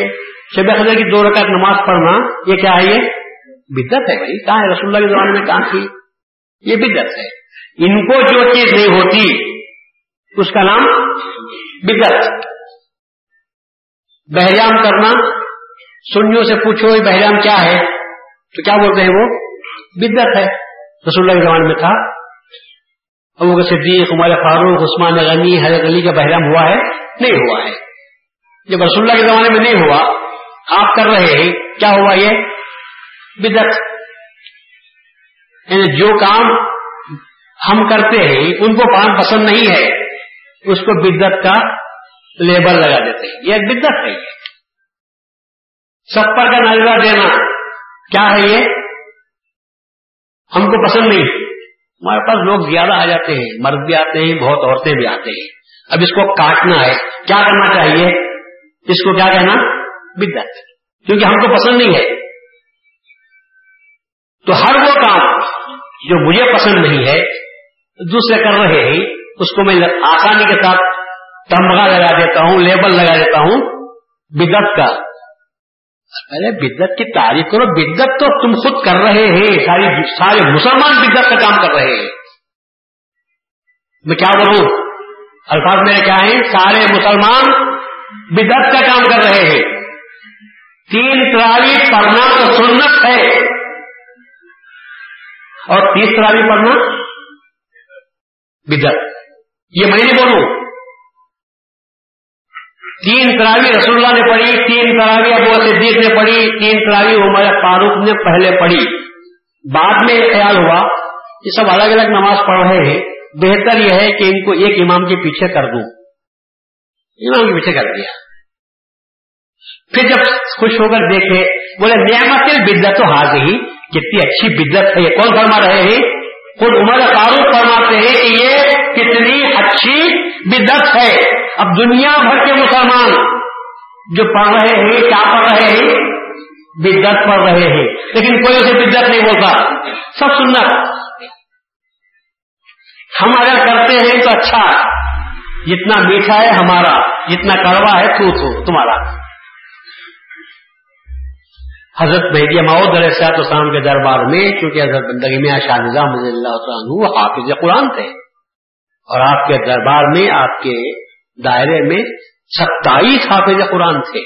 شب خدر کی دو رکعت نماز پڑھنا، یہ کیا ہے یہ؟ بدت ہے بھائی، کہاں ہے رسول اللہ کے زمانے میں کہاں تھی؟ یہ بدت ہے۔ ان کو جو چیز نہیں ہوتی، اس کا نام بدت بحرام کرنا، سنیوں سے پوچھو یہ بحرام کیا ہے، تو کیا بولتے ہیں وہ؟ بدت ہے۔ رسول اللہ کے زمانے میں تھا۔ ابو کا صدیق، عمر فاروق، عثمان غنی، حضرت علی کا بحرام ہوا ہے؟ نہیں ہوا ہے۔ جب رسول اللہ کے زمانے میں نہیں ہوا، آپ کر رہے ہیں، کیا ہوا یہ؟ بدت یعنی جو کام ہم کرتے ہیں، ان کو کام پسند نہیں ہے، اس کو بدت کا لیبل لگا دیتے ہیں۔ یہ بدت ہے یہ۔ سپر کا نظرہ دینا، کیا ہے یہ؟ ہم کو پسند نہیں۔ ہمارے پاس لوگ زیادہ آ جاتے ہیں، مرد بھی آتے ہیں، بہت عورتیں بھی آتے ہیں۔ اب اس کو کاٹنا ہے، کیا کرنا چاہیے؟ اس کو کیا کہنا؟ بدت کیونکہ ہم کو پسند نہیں ہے. تو ہر وہ کام جو مجھے پسند نہیں ہے، دوسرے کر رہے ہیں، اس کو میں آسانی کے ساتھ تمغہ لگا دیتا ہوں، لیبل لگا دیتا ہوں بدت کا. ارے بدت کی تعریف کرو بدت تو تم خود کر رہے ہیں، ساری سارے مسلمان بدت کا کام کر رہے ہیں. میں کیا بولوں؟ الفاظ میرے کیا ہیں؟ سارے مسلمان بدت کا کام کر رہے ہیں۔ تین تراوی پڑھنا تو سنت ہے۔ اور تیس تراوی پڑھنا بدت یہ میں نہیں بولوں۔ تین تراوی رسول اللہ نے پڑھی، تین تراوی ابو صدیق نے پڑھی، تین تراوی عمر فاروق نے پہلے پڑھی۔ بعد میں خیال ہوا یہ سب الگ الگ نماز پڑھ رہے ہیں۔ بہتر یہ ہے کہ ان کو ایک امام کے پیچھے کر دوں۔ امام کے پیچھے کر دیا۔ پھر جب خوش ہو کر دیکھے، بولے، نعمت بدت تو حاضر ہی۔ کتنی اچھی بدت ہے یہ۔ کون فرما رہے ہیں؟ خود عمر فاروق فرماتے ہیں کہ یہ کتنی اچھی بدت ہے۔ اب دنیا بھر کے مسلمان جو پڑھ رہے ہیں، کیا پڑھ رہے ہیں؟ بدت پڑھ رہے ہیں۔ لیکن کوئی اسے بدت نہیں بولتا۔ سب سننا ہم اگر کرتے ہیں تو اچھا۔ جتنا میٹھا ہے ہمارا، جتنا کڑوا ہے تو تو تمہارا۔ حضرت مہدی ماؤد علیہ صاحب اسلام کے دربار میں، چونکہ حضرت بندگی میں شاہ نظام رضی اللہ عنہ حافظ قرآن تھے، اور آپ کے دربار میں، آپ کے دائرے میں ستائیس حافظ قرآن تھے۔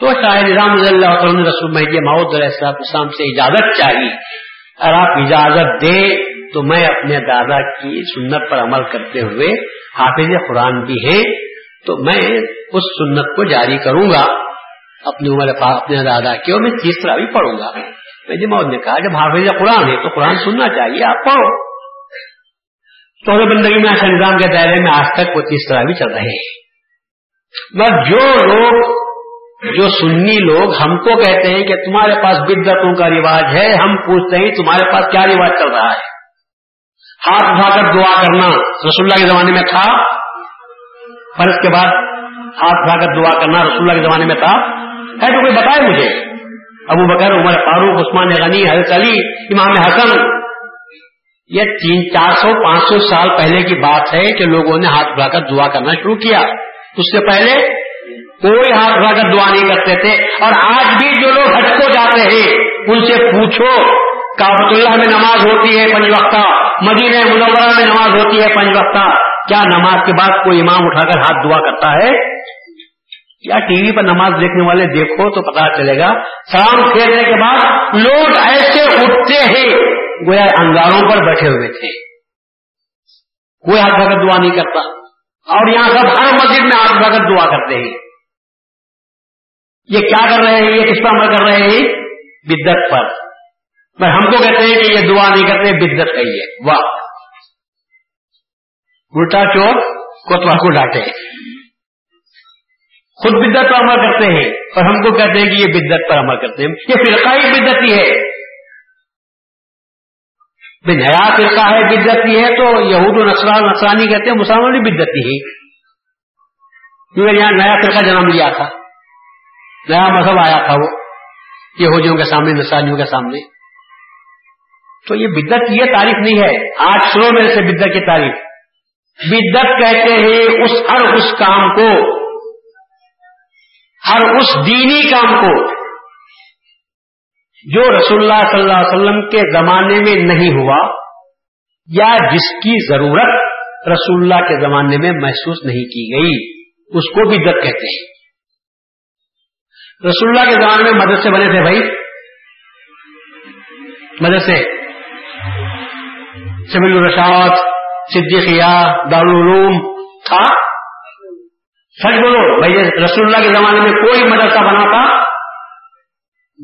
تو شاہ نظام رضی اللہ عنہ رسول مہدی ماؤد علیہ صاحب اسلام سے اجازت چاہیے اور آپ اجازت دے تو میں اپنے دادا کی سنت پر عمل کرتے ہوئے حافظ قرآن بھی ہے تو میں اس سنت کو جاری کروں گا، اپنی عمر اپنے دادا کی، اور میں تیسرا بھی پڑھوں گا۔ میں جماعت نے کہا، جب حافظ قرآن ہے تو قرآن سننا چاہیے، آپ پڑھو۔ تو بندگی میں ایسا نظام کے دائرے میں آج تک وہ تیسرا بھی چل رہے ہیں۔ بس جو لوگ، جو سنی لوگ ہم کو کہتے ہیں کہ تمہارے پاس بدتوں کا رواج ہے، ہم پوچھتے ہیں تمہارے پاس کیا رواج چل رہا ہے۔ ہاتھ اٹھا کر دعا کرنا۔ رسول اللہ کے زمانے میں تھا، پر اس کے بعد ہاتھ اٹھا کر دعا کرنا رسول اللہ کے زمانے میں تھا۔ ہے تو کوئی بتائے مجھے؟ ابو بکر، عمر فاروق، عثمان غنی، حضرت علی، امام حسن۔ یہ تین، چار سو، پانچ سو سال پہلے کی بات ہے کہ لوگوں نے ہاتھ اٹھا کر دعا کرنا شروع کیا۔ اس سے پہلے کوئی ہاتھ اٹھا کر دعا نہیں کرتے تھے۔ اور آج بھی جو لوگ ہٹ کو جاتے ہیں، ان سے پوچھو۔ کابت اللہ میں نماز ہوتی ہے پنج وقتہ، مدینہ منورہ میں نماز ہوتی ہے پنج وقتہ۔ کیا نماز کے بعد کوئی امام اٹھا کر ہاتھ دعا کرتا ہے؟ یا ٹی وی پر نماز دیکھنے والے دیکھو تو پتا چلے گا۔ سلام پھیرنے کے بعد لوگ ایسے اٹھتے ہیں، گویا انگاروں پر بیٹھے ہوئے تھے۔ کوئی ہاتھ کر دعا نہیں کرتا۔ اور یہاں سب ہر مسجد میں ہاتھ کر دعا کرتے ہیں۔ یہ کیا کر رہے ہیں؟ یہ کس پر عمل کر رہے ہیں؟ بدت پر۔ پر ہم کو کہتے ہیں کہ یہ دعا نہیں کرتے بدت ہے یہ۔ واہ۔ الٹا چور کوتوا کو ڈانٹے خود بدت پر عمل کرتے ہیں اور ہم کو کہتے ہیں کہ یہ بدت پر عمل کرتے ہیں۔ یہ فرقائی بدت ہی ہے۔ نیا فرقہ ہے بدت ہی ہے تو یہود و نسرا نسرانی کہتے ہیں مسلمان بھی بدت ہی کیونکہ یہاں نیا فرقہ جنم لیا تھا۔ نیا مذہب آیا تھا وہ، یہودیوں کے سامنے نسرانیوں کے سامنے۔ تو یہ بدت کی یہ تعریف نہیں ہے۔ آج سنو میرے سے بدت کی تعریف۔ بدت کہتے ہیں اس ہر اس کام کو۔ ہر اس دینی کام کو۔ جو رسول اللہ صلی اللہ علیہ وسلم کے زمانے میں نہیں ہوا یا جس کی ضرورت رسول اللہ کے زمانے میں محسوس نہیں کی گئی، اس کو بھی دت کہتے ہیں۔ رسول اللہ کے زمانے میں مدد سے بنے تھے بھائی۔ مدرسے۔ سبیل الرشاد صدیقیہ دارالعلوم. تھا؟ سچ بولو، بھائی رسول اللہ کے زمانے میں کوئی مدرسہ بنا تھا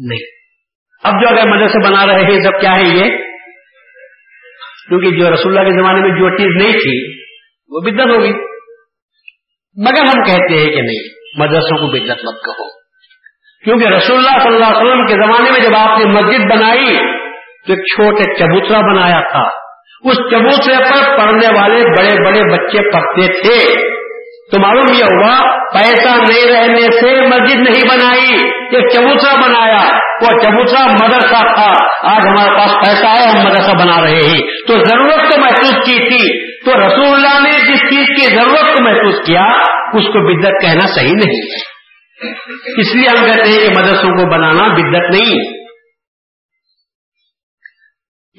نہیں۔ اب جو اگر مدرسے بنا رہے ہیں، سب کیا ہے یہ؟ کیونکہ جو رسول اللہ کے زمانے میں جو چیز نہیں تھی، وہ بدت ہوگی۔ مگر ہم کہتے ہیں کہ نہیں، مدرسوں کو بدت مت کہو۔ کیونکہ رسول اللہ صلی اللہ علیہ وسلم کے زمانے میں جب آپ نے مسجد بنائی، تو ایک چھوٹے چبوترا بنایا تھا۔ اس چبوترے پر پڑھنے والے بڑے بڑے بچے پڑھتے تھے۔ تو معلوم یہ ہوا، پیسہ نہیں رہنے سے مسجد نہیں بنائی ایک چبوترا بنایا۔ وہ چبوترا مدرسہ تھا۔ آج ہمارے پاس پیسہ ہے، ہم مدرسہ بنا رہے ہیں۔ تو ضرورت تو محسوس کی تھی۔ تو رسول اللہ نے جس چیز کی ضرورت کو محسوس کیا، اس کو بدت کہنا صحیح نہیں۔ اس لیے ہم کہتے ہیں کہ مدرسوں کو بنانا بدت نہیں۔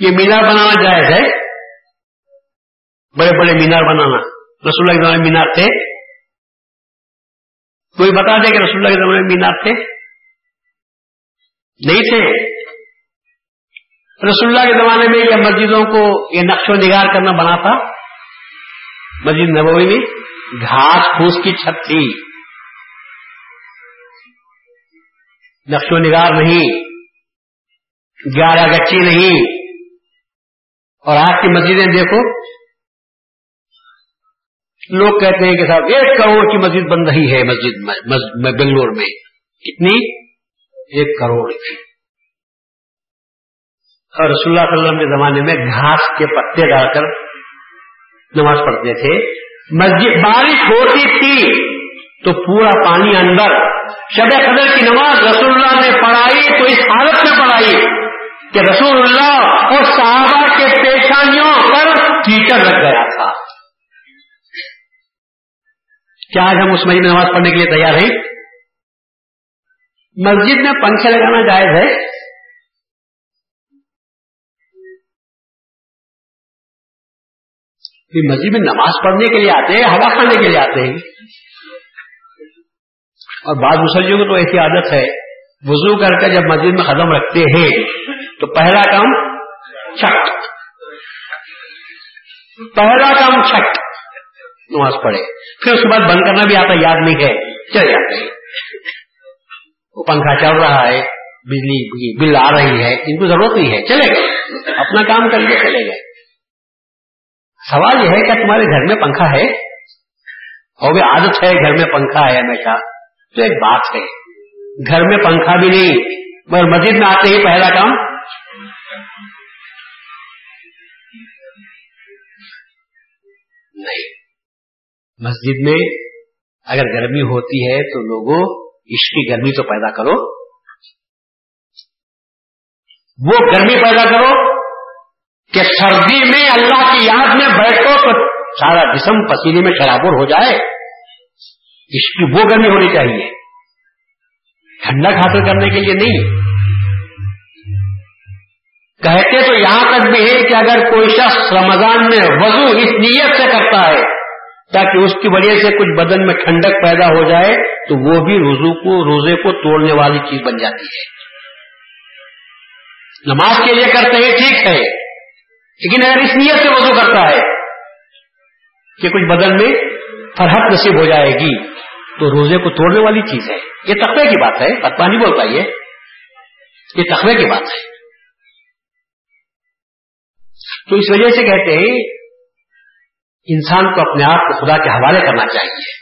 یہ مینار بنانا جائز ہے۔ بڑے بڑے مینار بنانا۔ رسول اللہ کے مینار تھے۔ کوئی بتا دے کہ رسول اللہ کے زمانے میں مینار تھے؟ نہیں تھے۔ رسول اللہ کے زمانے میں یہ مسجدوں کو یہ نقش و نگار کرنا بنا تھا۔ مسجد نبوی میں گھاس پھوس کی چھت تھی۔ نقش و نگار نہیں۔ گیارہ گچی نہیں۔ اور آج کی مسجدیں دیکھو۔ لوگ کہتے ہیں کہ صاحب، ایک کروڑ کی مسجد بن رہی ہے مسجد میں بنگلور میں۔ کتنی؟ ایک کروڑ کی۔ اور رسول اللہ صلی اللہ علیہ وسلم کے زمانے میں گھاس کے پتے ڈال کر نماز پڑھتے تھے۔ مسجد بارش ہوتی تھی تو پورا پانی اندر شب قدر کی نماز رسول اللہ نے پڑھائی، تو اس حالت میں پڑھائی کہ رسول اللہ اور صحابہ کے پیشانیوں پر کیچڑ لگ گیا تھا۔ کیا آج ہم اس مہینے نماز پڑھنے کے لیے تیار ہیں؟ مسجد میں پنکھے لگانا جائز ہے؟ مسجد میں نماز پڑھنے کے لیے آتے ہیں، ہوا کھانے کے لیے آتے ہیں؟ اور بعض مسلموں کو تو ایسی عادت ہے، وضو کر کے جب مسجد میں قدم رکھتے ہیں، تو پہلا کام چھٹ۔ پہلا کام چھٹ۔ نماز پڑھے۔ پھر اس کے بعد بند کرنا بھی آتا، یاد نہیں ہے۔ چل جاتے وہ پنکھا چل رہا ہے، بجلی بل آ رہی ہے، ان کو ضرورت نہیں ہے۔ چلے گئے۔ اپنا کام کر کے چلے گئے۔ سوال یہ ہے کہ تمہارے گھر میں پنکھا ہے؟ اور بھی عادت ہے گھر میں پنکھا ہے ہمیشہ۔ تو ایک بات ہے، گھر میں پنکھا بھی نہیں، مگر مسجد میں آتے ہی پہلا کام۔ نہیں۔ مسجد میں اگر گرمی ہوتی ہے تو لوگوں عشق کی گرمی تو پیدا کرو۔ وہ گرمی پیدا کرو کہ سردی میں اللہ کی یاد میں بیٹھو تو سارا جسم پسینے میں شرابور ہو جائے۔ عشق کی وہ گرمی ہونی چاہیے۔ ٹھنڈک حاصل کرنے کے لیے نہیں۔ کہتے تو یہاں تک بھی ہے کہ اگر کوئی شخص رمضان میں وضو اس نیت سے کرتا ہے تاکہ اس کی وجہ سے کچھ بدن میں ٹھنڈک پیدا ہو جائے، تو وہ بھی روزو کو، روزے کو توڑنے والی چیز بن جاتی ہے۔ نماز کے لیے کرتے ہیں، ٹھیک ہے۔ لیکن اگر اس نیت سے وضو کرتا ہے کہ کچھ بدن میں فرحت نصیب ہو جائے گی، تو روزے کو توڑنے والی چیز ہے۔ یہ تقوی کی بات ہے اتنا نہیں بول پائیے یہ تقوی کی بات ہے۔ تو اس وجہ سے کہتے ہیں انسان کو اپنے آپ کو خدا کے حوالے کرنا چاہیے۔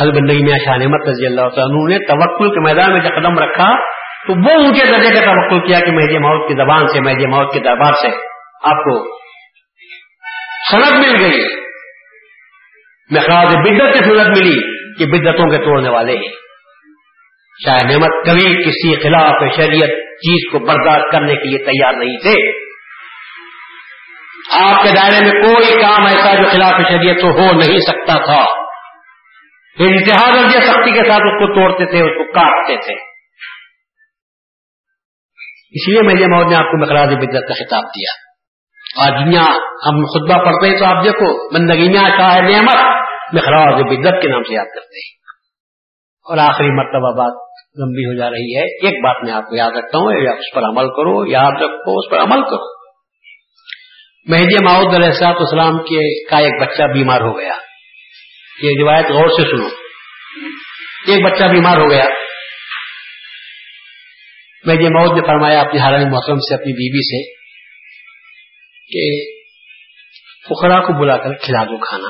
حل بندگی میں شاہ نعمت رضی اللہ عنہ نے توکل کے میدان میں جب قدم رکھا، تو وہ اونچے درجے کا توقل کیا کہ مہدی موت کی زبان سے، مہدی موت کے دربار سے آپ کو سند مل گئی۔ خیال بدت کی سنت ملی کہ بدتوں کے توڑنے والے ہیں۔ شاہ نعمت کبھی کسی خلاف شریعت چیز کو برداشت کرنے کے لیے تیار نہیں تھے۔ آپ کے دائرے میں کوئی کام ایسا جو خلاف شریعت تو ہو نہیں سکتا تھا۔ انتہا درجہ سختی کے ساتھ اس کو توڑتے تھے، اس کو کاٹتے تھے۔ اس لیے میں یہ نے آپ کو مقراض بدت کا خطاب دیا۔ آج دنیا ہم خطبہ پڑھتے ہیں تو آپ دیکھو، بندگی میں شاہ نعمت، مخراج بدت کے نام سے یاد کرتے ہیں۔ اور آخری مرتبہ بات لمبی ہو جا رہی ہے۔ ایک بات میں آپ کو یاد رکھتا ہوں، یا اس پر عمل کرو، یاد رکھو، اس پر عمل کرو۔ مہدی ماؤد علیہ السلاط اسلام کے کا ایک بچہ بیمار ہو گیا۔ یہ روایت غور سے سنو۔ ایک بچہ بیمار ہو گیا۔ مہدی ماؤد نے فرمایا اپنی حالانہ موسم سے، اپنی بیوی سے کہ فخرا کو بلا کر کھلا دو کھانا۔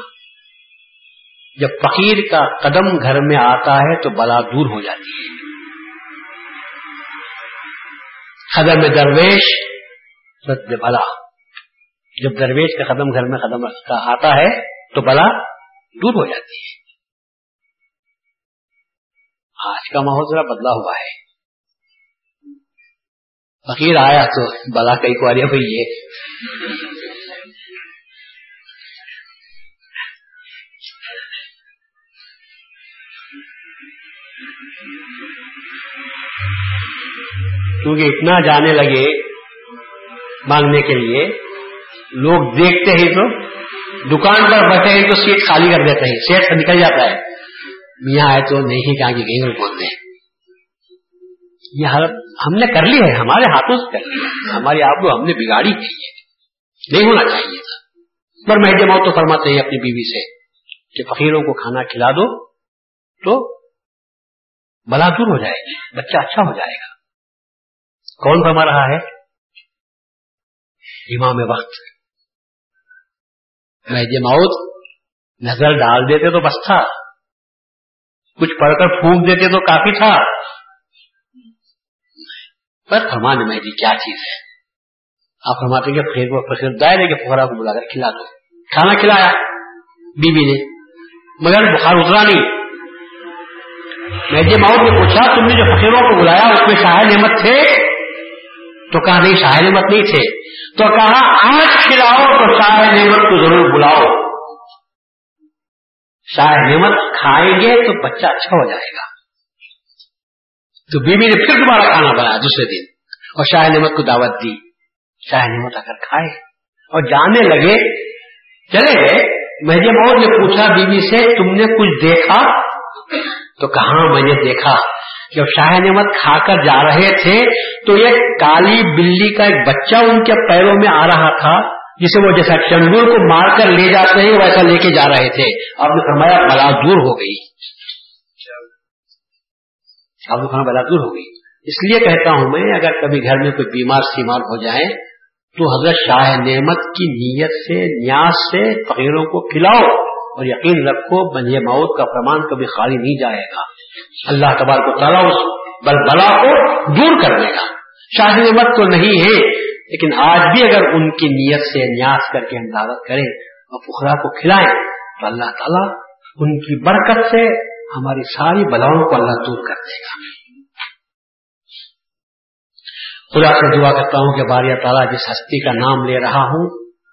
جب فقیر کا قدم گھر میں آتا ہے تو بلا دور ہو جاتی ہے۔ قدم درویش رد بلا۔ جب درویش کا قدم گھر میں قدم آتا ہے تو بلا دور ہو جاتی ہے۔ آج کا ماحول ذرا بدلا ہوا ہے۔ فقیر آیا تو بلا کئی کو بھائی یہ کیونکہ اتنا جانے لگے مانگنے کے لیے لوگ دیکھتے ہی تو، دکان پر بیٹھے ہیں تو سیٹ خالی کر دیتے ہیں، سیٹ سے نکل جاتا ہے۔ میاں آئے تو نہیں کہا کہ گینگ بولتے ہیں یہ حالت ہم نے کر لی ہے، ہمارے ہاتھوں سے کر لی ہے۔ ہماری آپ کو ہم نے بگاڑی کی ہے نہیں ہونا چاہیے تھا۔ پر میں جماؤ تو فرماتے ہیں اپنی بیوی سے کہ فقیروں کو کھانا کھلا دو تو بلا دور ہو جائے گی، بچہ اچھا ہو جائے گا۔ کون فرما رہا ہے؟ امام وقت۔ میں جماؤت نظر ڈال دیتے تو بس تھا۔ کچھ پڑھ کر پھونک دیتے تو کافی تھا۔ پر فرمان میں جی کیا چیز ہے؟ آپ فرماتے کہ پھر وہ دائرے کے پھوڑا کو بلا کر کھلا دو۔ کھانا کھلایا۔ بیوی نے۔ مگر بخار اترا نہیں۔ میں جی ماؤ نے پوچھا، تم نے جو فقیروں کو بلایا، اس میں شاہ نعمت تھے؟ تو کہا، نہیں شاہ نعمت نہیں تھے۔ تو کہا، آج کھلاؤ۔ شاہ نعمت کو ضرور بلاؤ۔ شاہ نعمت کھائیں گے تو بچہ اچھا ہو جائے گا۔ تو بیوی نے پھر دوبارہ کھانا بنایا دوسرے دن۔ اور شاہ نعمت کو دعوت دی۔ شاہ نعمت اگر کھائے اور جانے لگے، چلے گئے۔ مہدی ماؤ نے پوچھا بیوی سے، تم نے کچھ دیکھا؟ تو کہاں میں نے دیکھا؟ جب شاہ نعمت کھا کر جا رہے تھے تو ایک کالی بلی کا ایک بچہ ان کے پیروں میں آ رہا تھا۔ جسے وہ جیسا چندور کو مار کر لے جاتے ہیں، ویسا لے کے جا رہے تھے۔ آپ نے فرمایا، بلا دور ہو گئی۔ آپ نے فرمایا بلا دور ہو گئی؟ اس لیے کہتا ہوں میں، اگر کبھی گھر میں کوئی بیمار سیمار ہو جائے، تو حضرت شاہ نعمت کی نیت سے، نیاز سے فقیروں کو کھلاؤ اور یقین رکھو، بنی موت کا فرمان کبھی خالی نہیں جائے گا۔ اللہ تبار کو تعالیٰ اس بل بلا کو دور کر دے گا۔ شاہ نعمت تو نہیں ہے لیکن آج بھی اگر ان کی نیت سے نیاز کر کے ہم دعوت کریں اور پخرا کو کھلائیں تو اللہ تعالیٰ ان کی برکت سے ہماری ساری بلاؤں کو اللہ دور کر دے گا. خدا سے دعا کرتا ہوں کہ باریا تعالیٰ جس ہستی کا نام لے رہا ہوں،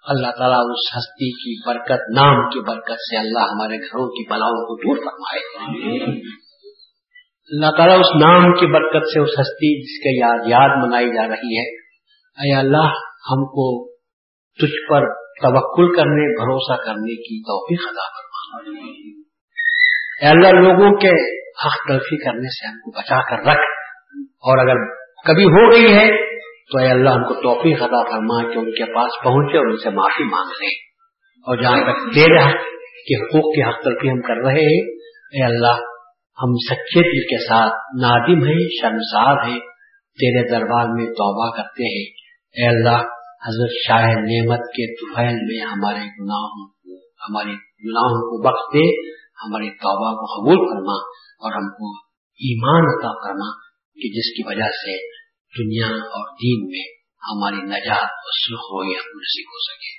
اللہ تعالیٰ اس ہستی کی برکت، نام کی برکت سے اللہ ہمارے گھروں کی بلاؤں کو دور فرمائے. اللہ تعالیٰ اس نام کی برکت سے اس ہستی جس کے یاد یاد منائی جا رہی ہے اے اللہ، ہم کو تجھ پر توکل کرنے، بھروسہ کرنے کی توفیق ادا فرما۔ اے اللہ، لوگوں کے حق تلفی کرنے سے ہم کو بچا کر رکھ۔ اور اگر کبھی ہو گئی ہے، تو اے اللہ، ہم کو توفیق عطا فرما کہ ان کے پاس پہنچے اور ان سے معافی مانگ لیں۔ اور جہاں تک تیرے حق کے حقوق کی حق تلفی ہم کر رہے ہیں، اے اللہ، ہم سچے دل کے ساتھ نادم ہیں، شرمسار ہیں، تیرے دربار میں توبہ کرتے ہیں۔ اے اللہ، حضرت شاہ نعمت کے طفیل میں ہمارے گناہوں کو، ہمارے گناہوں کو بخش دے ہماری توبہ کو قبول کرنا اور ہم کو ایمان عطا کرنا کہ جس کی وجہ سے دنیا اور دین میں ہماری نجات اور سرخ ہو یا نصیب ہو سکے